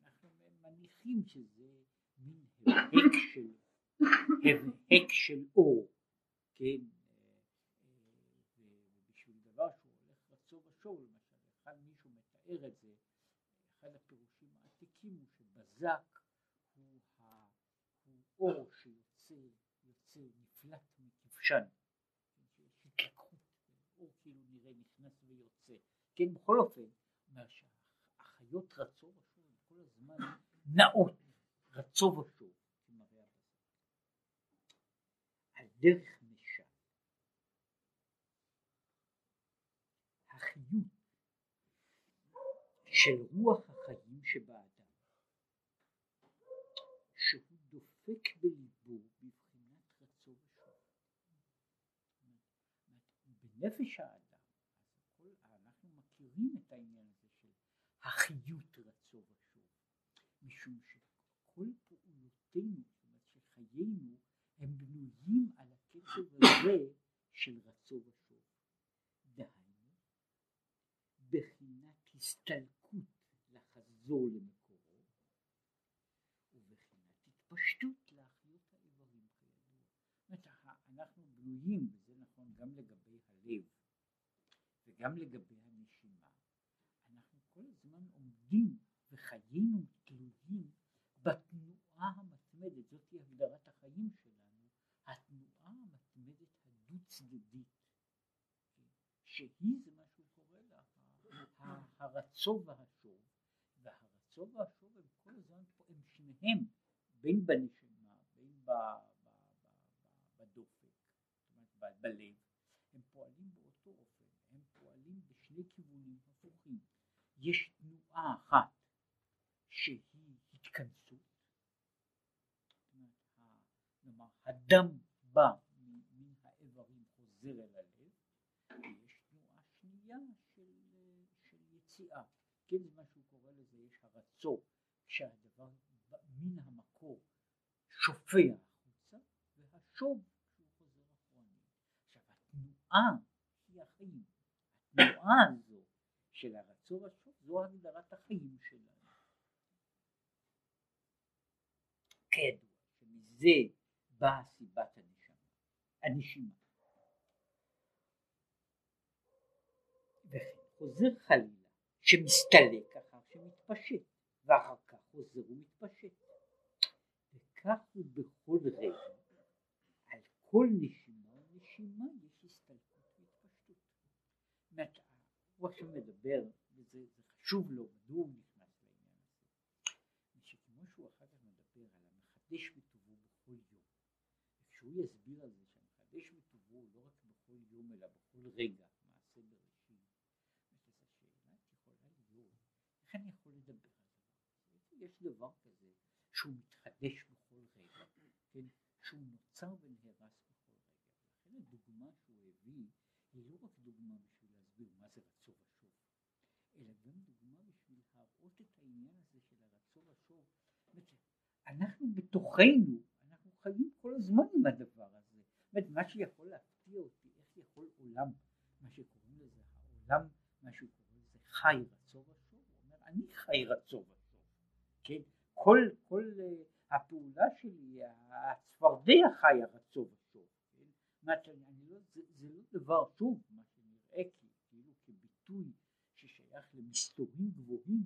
אנחנו מניחים שזה מין הבהק של, הבהק של אור. כן, שוב למשל, אחד מישהו מתאר את זה, אחד הפירושים העתיקים הוא שבזק הוא, ה, הוא אור שיוצא, יוצא, נפלט מכבשן, שיש התלקחות, אור כאילו נראה נכנס ויוצא, כן בכל אופן, אומר שהחיות רצו ושוב כל הזמן נאות, רצו ושוב, על דרך משל. החיות של רוח החיים שבאדם, שהוא דופק בליבו בבחינת רצו ושוב. בנפש האדם מכירים את העניין הזה של החיות רצו ושוב, משום שכל פעולותינו, זאת אומרת שחיינו, הם בנויים על הקצב הזה של רצו ושוב. דהיינו, בחינת הסתלקות לחזור למקורו, ובחינת התפשטות להחיות האיברים כידוע. זאת אומרת, אנחנו בנויים, וזה נכון גם לגבי הלב, וגם לגבי הזמן עומדים וחיינו תלויים בתנועה המתמדת, זאת היא הגדרת החיים שלנו, התנועה המתמדת הדו צדדית, שהיא זה מה שהוא קורא לה הרצו והשוב, והרצו והשוב הם כל הזמן פה, הם שניהם בין בנשמה, בין בדופק, בלב, הם פועלים באותו אופן, הם פועלים בשני כיוונים הפוכים. יש תנועה אחת שהיא התכנסות, כלומר הדם בא מן האיברים חוזר אל הלב, ויש תנועה שנייה של, של יציאה, כן זה מה שהוא קורא לזה, יש הרצו, כשהדבר מן המקור שופע החוצה, והשוב שהוא חוזר אחרונים. עכשיו התנועה היא החיים, התנועה הזו של הרצו והשוב זו הגדרת החיים שלנו. כידוע שמזה באה סיבת הנשמה, הנשימה. וכן חוזר חלילה שמסתלק אחר שמתפשט ואחר כך חוזר ומתפשט וכך הוא בכל רגע על כל נשימה ונשימה יש הסתלקות והתפשטות. הוא עכשיו מדבר וזה חשוב לו, מדוע הוא נכנס לעניין הזה? שכמו שהוא אחר כך מדבר על המחדש בטובו בכל יום, וכשהוא יסביר על זה שהמחדש בטובו לא רק בכל יום אלא בכל רגע, מעשה בראשית, אז השאלה יכולה להיות, איך אני יכול לדבר על זה? יש דבר כזה שהוא מתחדש בכל רגע, כן? שהוא נוצר ונהרס בכל רגע. לכן הדוגמה שהוא הביא היא לא רק דוגמה בשביל להסביר מה זה רצון ושוב, אלא גם דוגמה בשביל להראות את העניין הזה של הרצון ושוב. אנחנו בתוכנו, אנחנו חיים כל הזמן עם הדבר הזה. זאת מה שיכול להפתיע אותי, איך יכול עולם, מה שקוראים לזה העולם, מה שהוא קורא לזה חי רצון ושוב, הוא אומר אני חי רצון ושוב, כן? כל, כל uh, הפעולה שלי, הצפרדע חי הרצון ושוב, כן? לא, זה, זה לא דבר, שוב, מה שנראה כאילו כביטוי ששייך למסתורים גבוהים,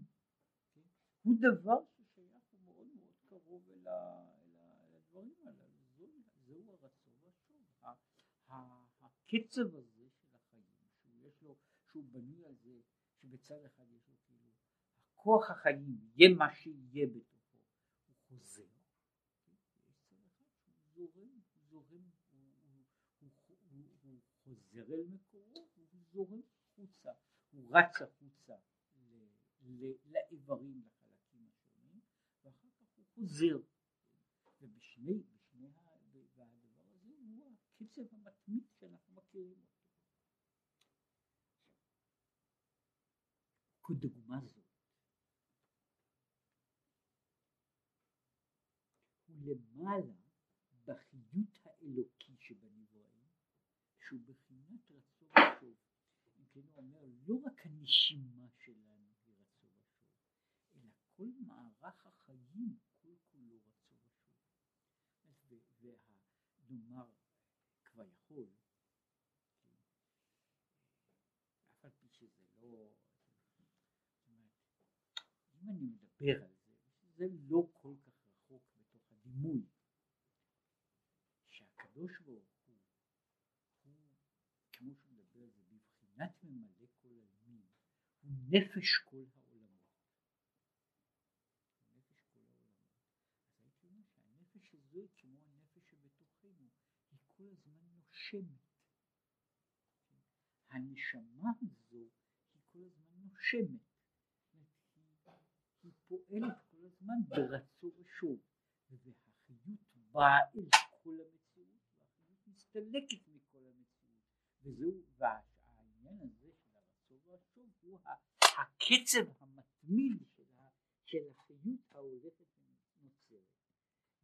כן? הוא דבר ששייך מאוד מאוד קרוב אל, הדברים הללו, זו, זהו הרצון והשוב, הקצב הזה של החיים, שיש לו, שהוא בנוי על זה, שבצד אחד יש לו כאילו, הכוח החיים, יהיה מה שיהיה בתוכו, הוא חוזר? יש שהוא הוא חוזר אל מקורו, הוא זורם החוצה. הוא רץ החוצה לאיברים, לחלקים השונים, ואחר כך הוא חוזר. ובשני, בשני, והדבר הזה הוא הקצב המתמיד שאנחנו מכירים אותו. כדוגמה זאת, הוא למעלה בחיות האלוקי שבנבראים, שהוא בחינת רצון ושוב. כן הוא אומר לא רק הנשימה שלנו היא רצו ושוב, אלא כל מערך החיים כל כולו רצו ושוב. ונאמר כביכול, כן, אף על פי שזה לא, זאת אומרת, אם מדבר על זה, זה לא כל כך רחוק בתוך הדימוי שהקדוש ברוך הוא, הוא כמו שהוא מדבר על זה בבחינת ממלא כל עלמין הוא נפש כל העולמות. נפש כל העולמות. שזוהי כמו הנפש שבתוכנו, היא כל הזמן נושמת. הנשמה הזו היא כל הזמן נושמת. פועלת כל הזמן ברצו ושוב, והחיות באה אל כל המציאות, והחיות מסתלקת מכל המציאות, וזהו, והעניין הזה של הרצו והשוב הוא הקצב המתמיד של החיות ההולכת ונוצרת,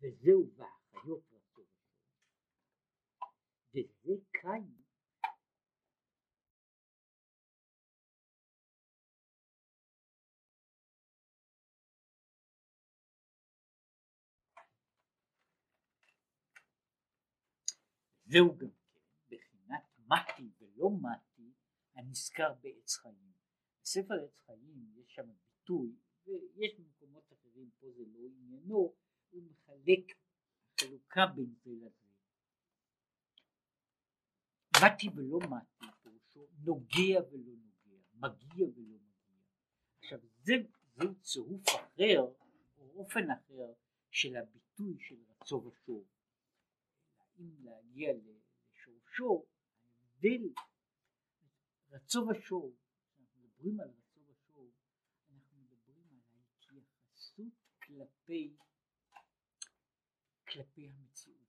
וזהו, והחיות רצו ושוב, וזה קין זהו גם כן בחינת מתי ולא מתי הנזכר בעץ חיים. בספר עץ חיים יש שם ביטוי ויש במקומות אחרים פה זה לא עניינו הוא מחלק חלוקה בין זה לזה. מתי ולא מתי פירושו נוגע ולא נוגע מגיע ולא מגיע. עכשיו זה, זהו צירוף אחר או אופן אחר של הביטוי של רצו ושוב. אם להגיע לשורשו, ההבדל, רצו ושוב, כשאנחנו מדברים על רצו ושוב, אנחנו מדברים על ההתייחסות כלפי, כלפי המציאות.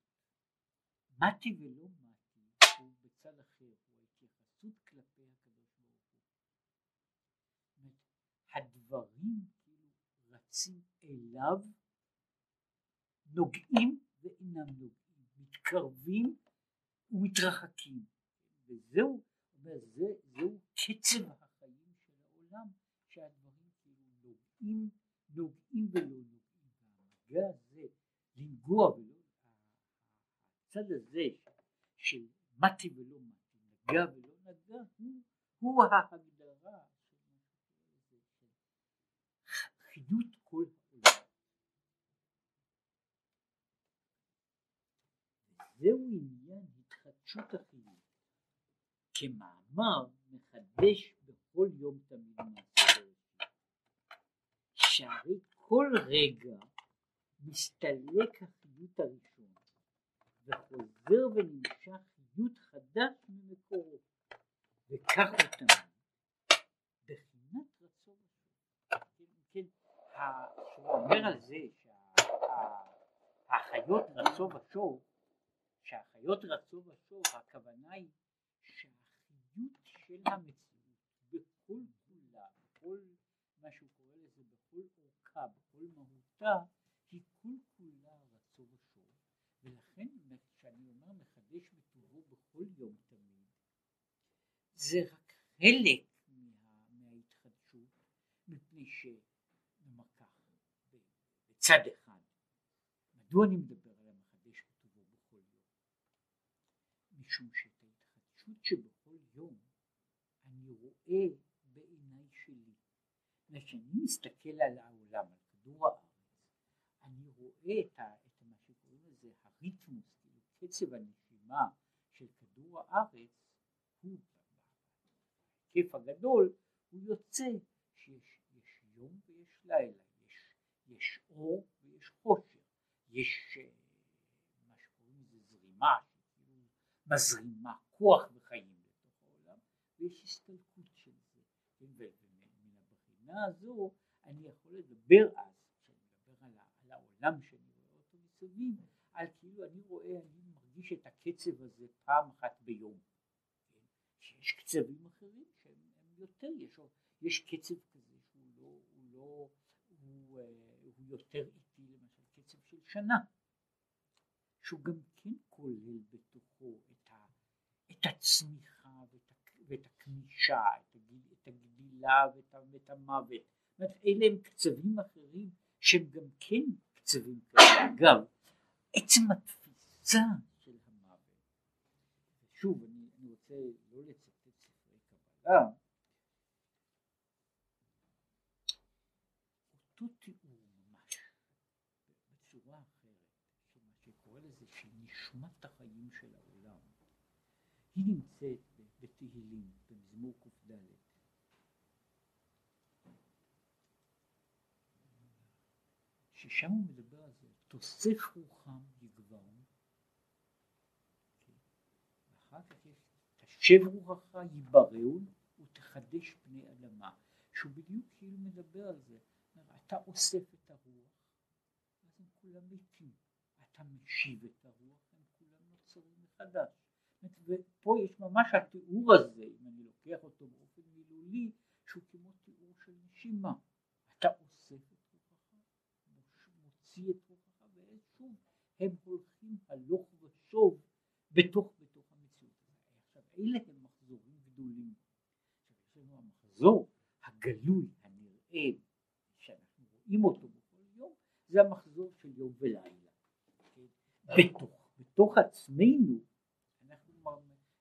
מתי ולא מתי הוא בצד אחר, הוא ההתייחסות כלפי הקדוש ברוך הוא. הדברים כאילו רצים אליו, נוגעים ואינם נוגעים. מתקרבים ומתרחקים. וזהו אומר, זה, זהו קצב החיים של העולם שהדברים כאילו נוגעים נוגעים ולא נוגעים. והמגע הזה לנגוע ולא הצד הזה של מתי ולא מתי נגע ולא נגע הוא, הוא ההגדרה של חיות כל זהו עניין התחדשות החיים כמאמר מחדש בכל יום תמיד מעשה שהרי כל רגע מסתלק החיות הראשון וחוזר ונמשך חיות חדש ממקורו וכך הוא תמיד בחינת רצון כן, כן, שהוא אומר על זה שהחיות רצו ושוב שהחיות רצו ושוב, הכוונה היא שהחיות של המציאות בכל כולה, בכל מה שהוא קורא לזה, בכל אורכה, בכל מהותה, היא כל כולה רצו ושוב, ולכן כשאני אומר מחדש בטובו בכל יום תמיד, זה רק חלק מה, מההתחדשות, מפני שנאמר כך, בצד אחד, מדוע אני מדבר משום שאת ההתחדשות שבכל יום אני רואה בעיניי שלי. כשאני מסתכל על העולם, על כדור הארץ, אני רואה את, ה, את מה שקוראים לזה הריתמוס, כאילו קצב הנשימה של כדור הארץ, הוא בהיקף הגדול, הוא יוצא שיש יש יום ויש לילה, יש, יש אור ויש חושך, יש אה, מה שקוראים לזה זרימה מזרימה כוח וחיים לתוך העולם ויש הסתלקות הבחינה הזו אני יכול לדבר אז כשאני מדבר על, על העולם שאני רואה אותו מסביב על כאילו אני רואה אני מרגיש את הקצב הזה פעם אחת ביום? שיש קצבים אחרים שהם יותר יש, יש קצב כזה שהוא לא הוא לא הוא, הוא יותר איטי למשל קצב של שנה שהוא גם כן כולל בתוכו את, ה, את הצמיחה ואת, ואת הכנישה, את, הגיל, את הגדילה ואת, ואת המוות. זאת אלה הם קצבים אחרים שהם גם כן קצבים כאלה. אגב, עצם התפיסה של המוות, שוב, אני, אני רוצה לא לצטט ספרי קבלה, אותו תיאור נשמת החיים של העולם היא נמצאת תהילים במזמור קד. ששם הוא מדבר על זה, תוסף רוחם יגברו, ואחר כך יש, תשב רוחך יברעון ותחדש פני אדמה, שהוא בדיוק כאילו מדבר על זה, אתה אוסף את הרוח, אז הם כולם מתים, אתה משיב את הרוח, הם כולם נוצרים מחדש. ופה יש ממש התיאור הזה אם אני לוקח אותו באופן מילולי שהוא כמו תיאור של נשימה. אתה אוסף את רוחך מוציא את רוחך ושוב הם הולכים הלוך ושוב בתוך בתוך המציאות עכשיו אלה הם מחזורים גדולים. לנו המחזור הגלוי הנראה שאנחנו רואים אותו בכל יום זה המחזור של יום ולילה. בתוך בתוך עצמנו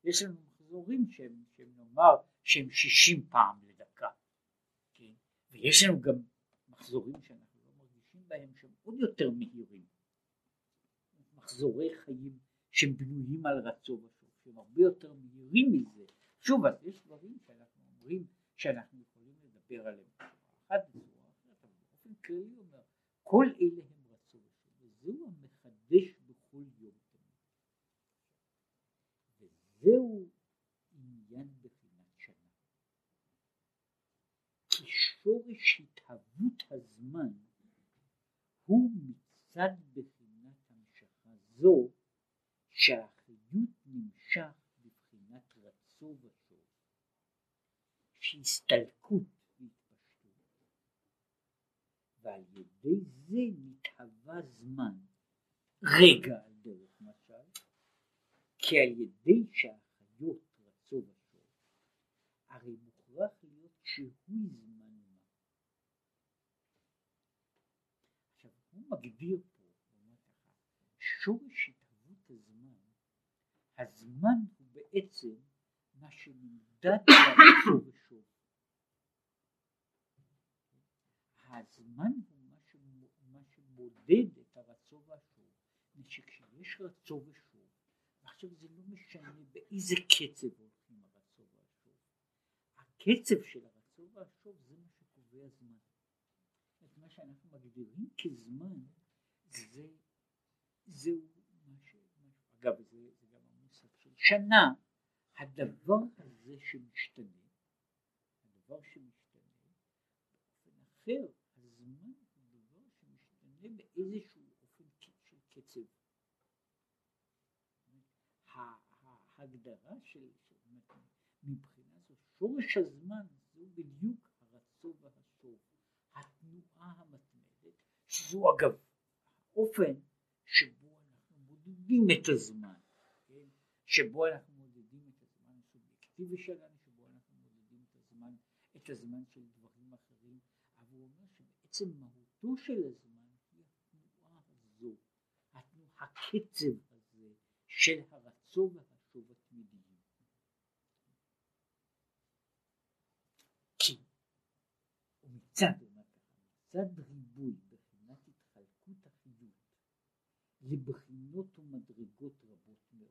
יש לנו מחזורים שהם, שהם נאמר שהם שישים פעם לדקה כן? ויש לנו גם מחזורים שאנחנו לא מרגישים בהם שהם עוד יותר מהירים. מחזורי חיים שהם בנויים על רצון ושוב שהם הרבה יותר מהירים מזה. שוב אז יש דברים שאנחנו אומרים שאנחנו יכולים לדבר עליהם אחת בצורה אחרת אבל באופן כללי אומר כל אלה הם רצון ושוב וזהו המחדש בכל יום וזהו עניין בחינת שנה. כי שורש התהוות הזמן הוא מצד בחינת המשכה זו שהחיות נמשך בבחינת רצו ושוב. שהסתלקות והתפשטות. ועל ידי זה נתהווה זמן. רגע על כי על ידי שהחיות רצו ושוב הרי מוכרח להיות שהוא זמן מה. עכשיו הוא מגדיר פה שורש הזמן. הוא בעצם מה שנמדד לרצו ושוב. הזמן הוא מה, שמודד את הרצו והשוב, שכשיש רצו ועכשיו זה לא משנה באיזה קצב הולכים הרצו והשוב, הקצב של הרצו והשוב זה מה שקובע זמן. את מה שאנחנו מגדירים כזמן זה זהו מה ש... אגב זה שנה הדבר הזה שמשתנה, הדבר שמשתנה, באופן אחר, הזמן הוא דבר שמשתנה באיזשהו אופן של קצב. ההגדרה של, מבחינה זו, שורש הזמן זו בדיוק הרצו והסוף, התנועה המתמדת, שזו אגב האופן שבו אנחנו מודדים את הזמן. שבו אנחנו מודדים את הזמן הסובייקטיבי שלנו, שבו אנחנו מודדים את הזמן, את הזמן של דברים אחרים, אבל הוא אומר שבעצם מהותו של הזמן היא התנועה הזו, הקצב הזה של הרצו והשוב התמידיים. כי ומצד, מצד ריבוי בחינת התחלקות החיות לבחינות ומדרגות רבות מאוד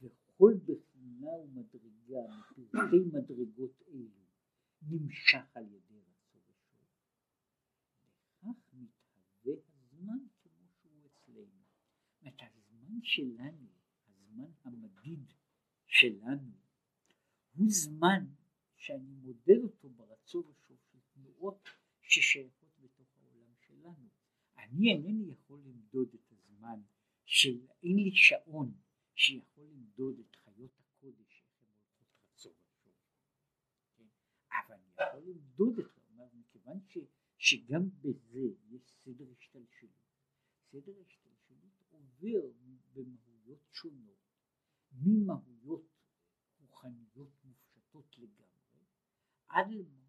וכל בחינה ומדרגה מפרטי מדרגות אלו נמשך על ידי רצו ושוב. לכך מתהווה הזמן כמו שהוא אצלנו. זאת הזמן שלנו, הזמן המדיד שלנו, הוא זמן שאני מודד אותו ברצו ושוב תנועות ששייכות בתוך העולם שלנו. אני אינני יכול למדוד את הזמן של, אין לי שעון שיכול למדוד את חיות הקודש איך הן הולכות רצו ושוב, כן? אבל אני יכול למדוד את זה, מכיוון ש, שגם בזה יש סדר השתלשלות, סדר השתלשלות עובר במהויות שונות, ממהויות רוחניות מופשטות לגמרי, עד למהויות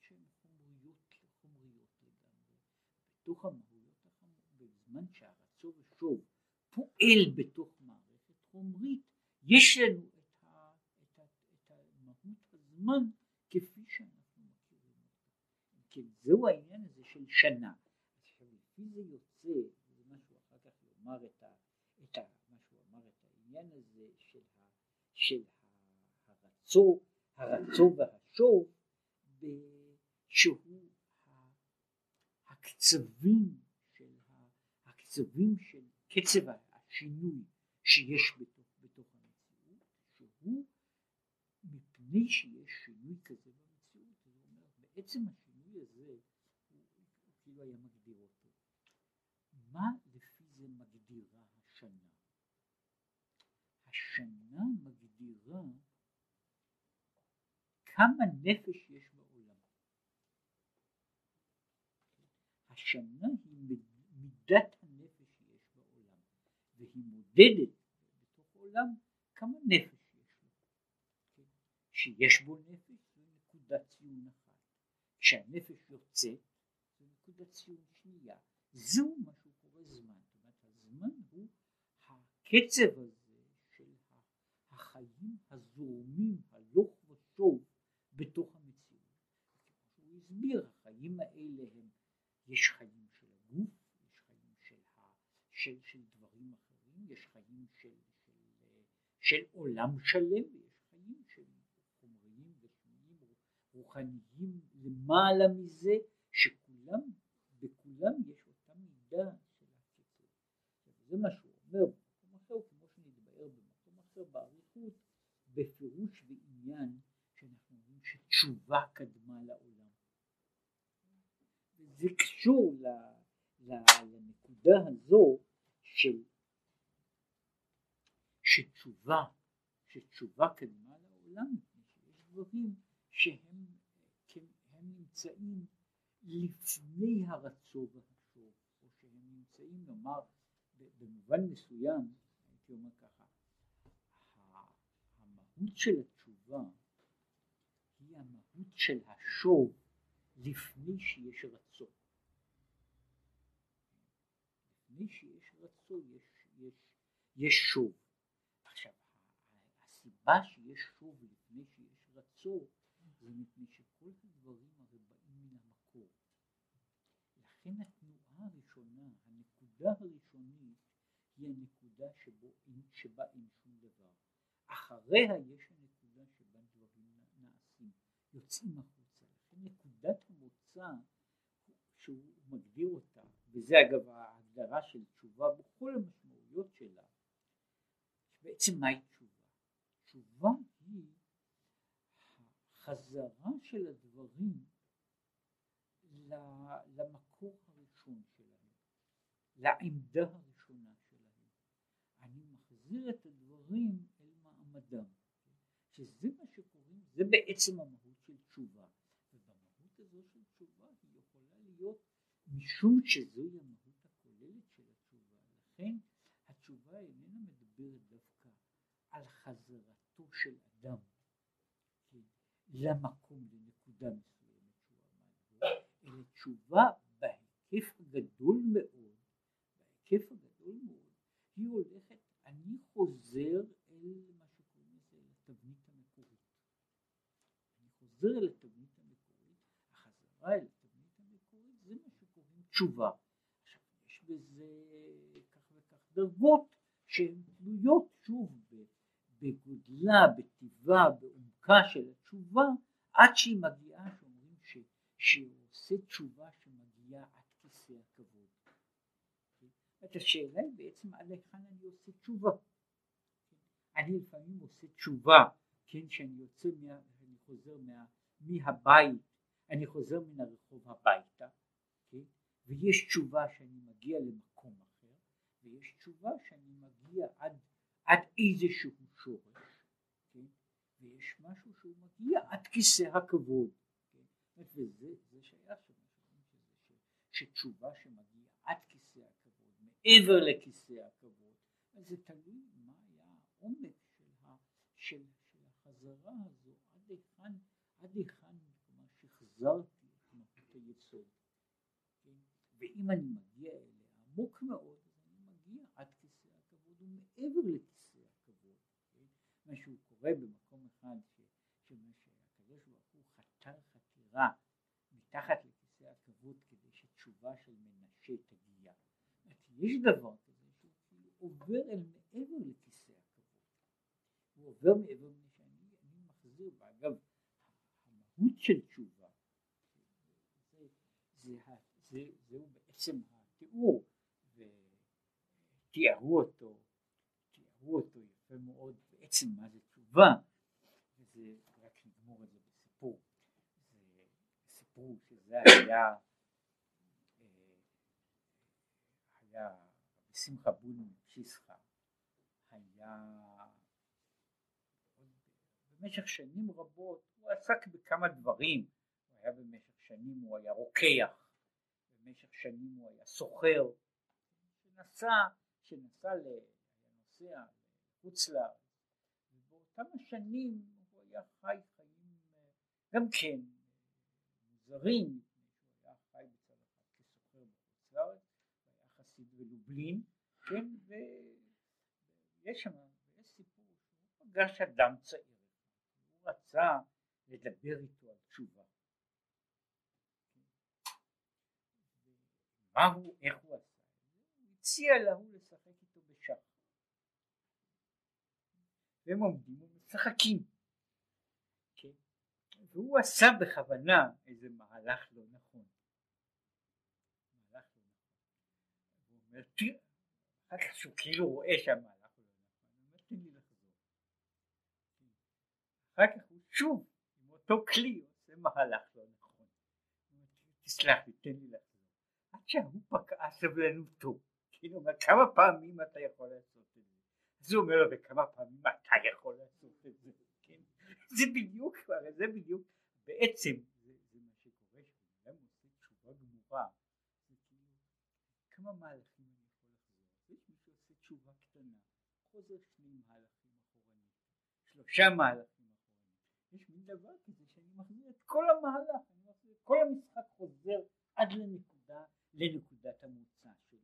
שהן חומריות, חומריות לגמרי. בתוך המהויות החומריות, בזמן שהרצו ושוב פועל בתוך חומרית יש לנו את, ה, את, ה, את המהות הזמן כפי שאנחנו מכירים אותה. כן, זהו העניין הזה של שנה. עכשיו לפי זה יוצא, זה מה שהוא אחר כך יאמר את, ה, את ה, אמר את העניין הזה של, ה, של הרצו, הרצו והשוב, שהוא הקצבים של, הקצבים של קצב השינוי שיש בתוך, בתוך המציאות, שהוא הוא מפני שיש שינוי כזה במציאות, הוא אומר בעצם השינוי הזה הוא כאילו היה מגדיר אותו. מה לפי זה מגדירה השנה? השנה מגדירה כמה נפש יש בעולם. השנה היא מידת הנפש שיש בעולם, והיא מודדת בתוך העולם כמה נפש יש לו. שיש בו נפש זו נקודת ציון אחת, כשהנפש יוצאת זו נקודת ציון שנייה, זהו מה שהוא קורא זמן, זאת הזמן הוא הקצב הזה של החיים הזורמים הלוך ושוב בתוך המציאות. הוא הסביר, החיים האלה יש חיים של הגוף, יש חיים של, ה, של, של דברים אחרים, יש חיים של, של, של עולם שלם, ויש חיים של חומריים ושמיים רוחניים למעלה מזה, שכולם, בכולם יש אותה מידה של הקצב. זה מה שהוא אומר במקום אחר, כמו שנתבהר במקום אחר באריכות, בפירוש ועניין שתשובה קדמה לעולם. וזה קשור לנקודה הזו של שתשובה, שתשובה קדמה לעולם, שיש דברים שהם הם נמצאים לפני הרצו והשוב, או שהם נמצאים, נאמר, במובן מסוים, הייתי אומר ככה, המהות של התשובה המהות של השוב לפני שיש רצון. לפני שיש רצון יש, יש, יש שוב. עכשיו הסיבה שיש שוב לפני שיש רצון זה מפני שכל הדברים הרי באים מן המקור. לכן התנועה הראשונה, הנקודה הראשונית היא הנקודה שבו, שבה אין שום דבר. אחריה יש יוצאים החוצה. המוצא שהוא מגדיר אותה, וזה אגב ההגדרה של תשובה בכל המשמעויות שלה, בעצם מהי תשובה? תשובה היא החזרה של הדברים למקור הראשון שלהם, לעמדה הראשונה שלהם. אני מחזיר את הדברים אל מעמדם, שזה מה שקוראים, זה בעצם המהות. תשובה. ובמהות הזו של תשובה היא יכולה להיות משום שזוהי המהות הכוללת של התשובה. לכן התשובה איננה מדברת דווקא על חזרתו של אדם כן, למקום, לנקודה מסוימת שהוא עמד בו, אלא תשובה בהיקף הגדול מאוד, בהיקף הגדול מאוד, היא הולכת, אני חוזר אל מה שקוראים לזה, לתבנית חוזר אל התבנית המקורית, החזרה אל התבנית המקורית זה מה שקוראים תשובה. יש בזה כך וכך דרגות שהן תלויות שוב בגודלה, בטיבה, בעומקה של התשובה, עד שהיא מגיעה, שאומרים ש, שהוא עושה תשובה שמגיעה עד כיסא הכבוד. את השאלה היא בעצם עד היכן אני עושה תשובה. אני לפעמים עושה תשובה, כן, שאני יוצא מה... חוזר מה, מהבית, אני חוזר מן הרחוב הביתה, כן? ויש תשובה שאני מגיע למקום אחר, ויש תשובה שאני מגיע עד, עד איזשהו שורש, כן? ויש משהו שהוא מגיע עד כיסא הכבוד, כן? וזה זה שייך שתשובה שמגיעה עד כיסא הכבוד, מעבר לכיסא הכבוד, אז זה תלוי מה היה העומק של, החזרה הזו היכן, עד היכן, כלומר שחזרתי את מהות היסוד, כן? ואם אני מגיע אליה עמוק מאוד, אז אני מגיע עד כיסא הכבוד ומעבר לכיסא הכבוד, כן? מה שהוא קורא במקום אחד, שהקדוש ברוך הוא חתר חתירה מתחת לכיסא הכבוד כדי שתשובה של מנשה תגיע. יש דבר כזה שהוא כאילו עובר אל מעבר לכיסא הכבוד, הוא עובר מעבר מחזיר בה, אגב המהות של תשובה זה, זה, זה, בעצם התיאור ותיארו אותו, תיארו אותו יפה מאוד בעצם מה זה תשובה וזה, רק נגמור את זה בסיפור, סיפור שזה היה, אה, היה בשמחה בון מפשיסחה, היה במשך שנים רבות הוא עסק בכמה דברים, הוא היה במשך שנים, הוא היה רוקח, במשך שנים הוא היה סוחר, שנסע, שנסע, היה נוסע לחוץ לארץ, ובאותם השנים הוא היה חי חיים גם כן מוזרים, הוא היה חי בצד אחד כסוחר בחוץ לארץ, הוא היה חסיד בלובלין, כן, ויש שם, יש סיפור שהוא פגש אדם צעיר רצה לדבר איתו על תשובה. מה הוא, איך הוא עשה? הוא הציע להוא לשחק איתו בשח. והם עומדים ומשחקים. כן? והוא עשה בכוונה איזה מהלך לא נכון. מהלך לא נכון. הוא אחר כך שהוא כאילו רואה שהמהלך אחר כך הוא שוב עם אותו כלי עושה מהלך לא נכון. תסלח לי, תן לי לחזור. שההוא פקעה סבלנותו. כאילו, כמה פעמים אתה יכול לעשות את זה? הוא אומר לו, וכמה פעמים אתה יכול לעשות את זה? כן? זה בדיוק, זה בדיוק, בעצם, זה, זה מה שקורה, כשאדם עושה תשובה גמורה, זה כאילו, כמה מהלכים אני יכול לחזור? יש מי שעושה תשובה קטנה, חוזר שני מהלכים אחורנית, שלושה מהלכים. יש מין דבר כזה שאני מחזיר את כל המהלך, כל המשחק חוזר עד לנקודה, לנקודת המוצא שלו,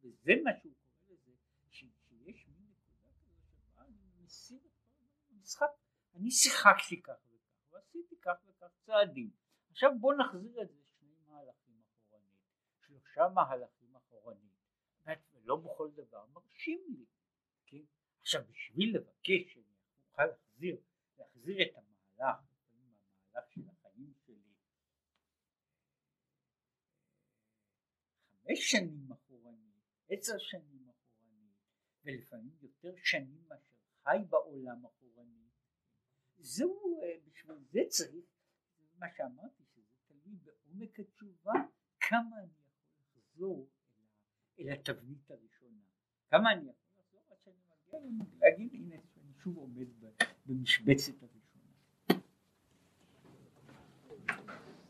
כן? וזה מה שהוא קורא לזה, שיש מין נקודה כזו שבה אני מסיר את כל המשחק, אני שיחקתי כך וכך, ועשיתי כך וכך צעדים, עכשיו בוא נחזיר את זה שני מהלכים אחורנית, שלושה מהלכים אחורנית, ולא בכל דבר מרשים לי, כן? עכשיו בשביל לבקש שאני אוכל להחזיר, להחזיר את המהלך המהלך של החיים שלי חמש שנים אחורנית, עשר שנים אחורנית, ולפעמים יותר שנים מאשר חי בעולם אחורנית, זהו, אה, בשביל זה צריך, מה שאמרתי, שזה תלוי בעומק התשובה, כמה אני יכול לחזור אל התבנית הראשונה, כמה אני יכול לחזור עד שאני מגיע להגיד הנה אני שוב עומד במשבצת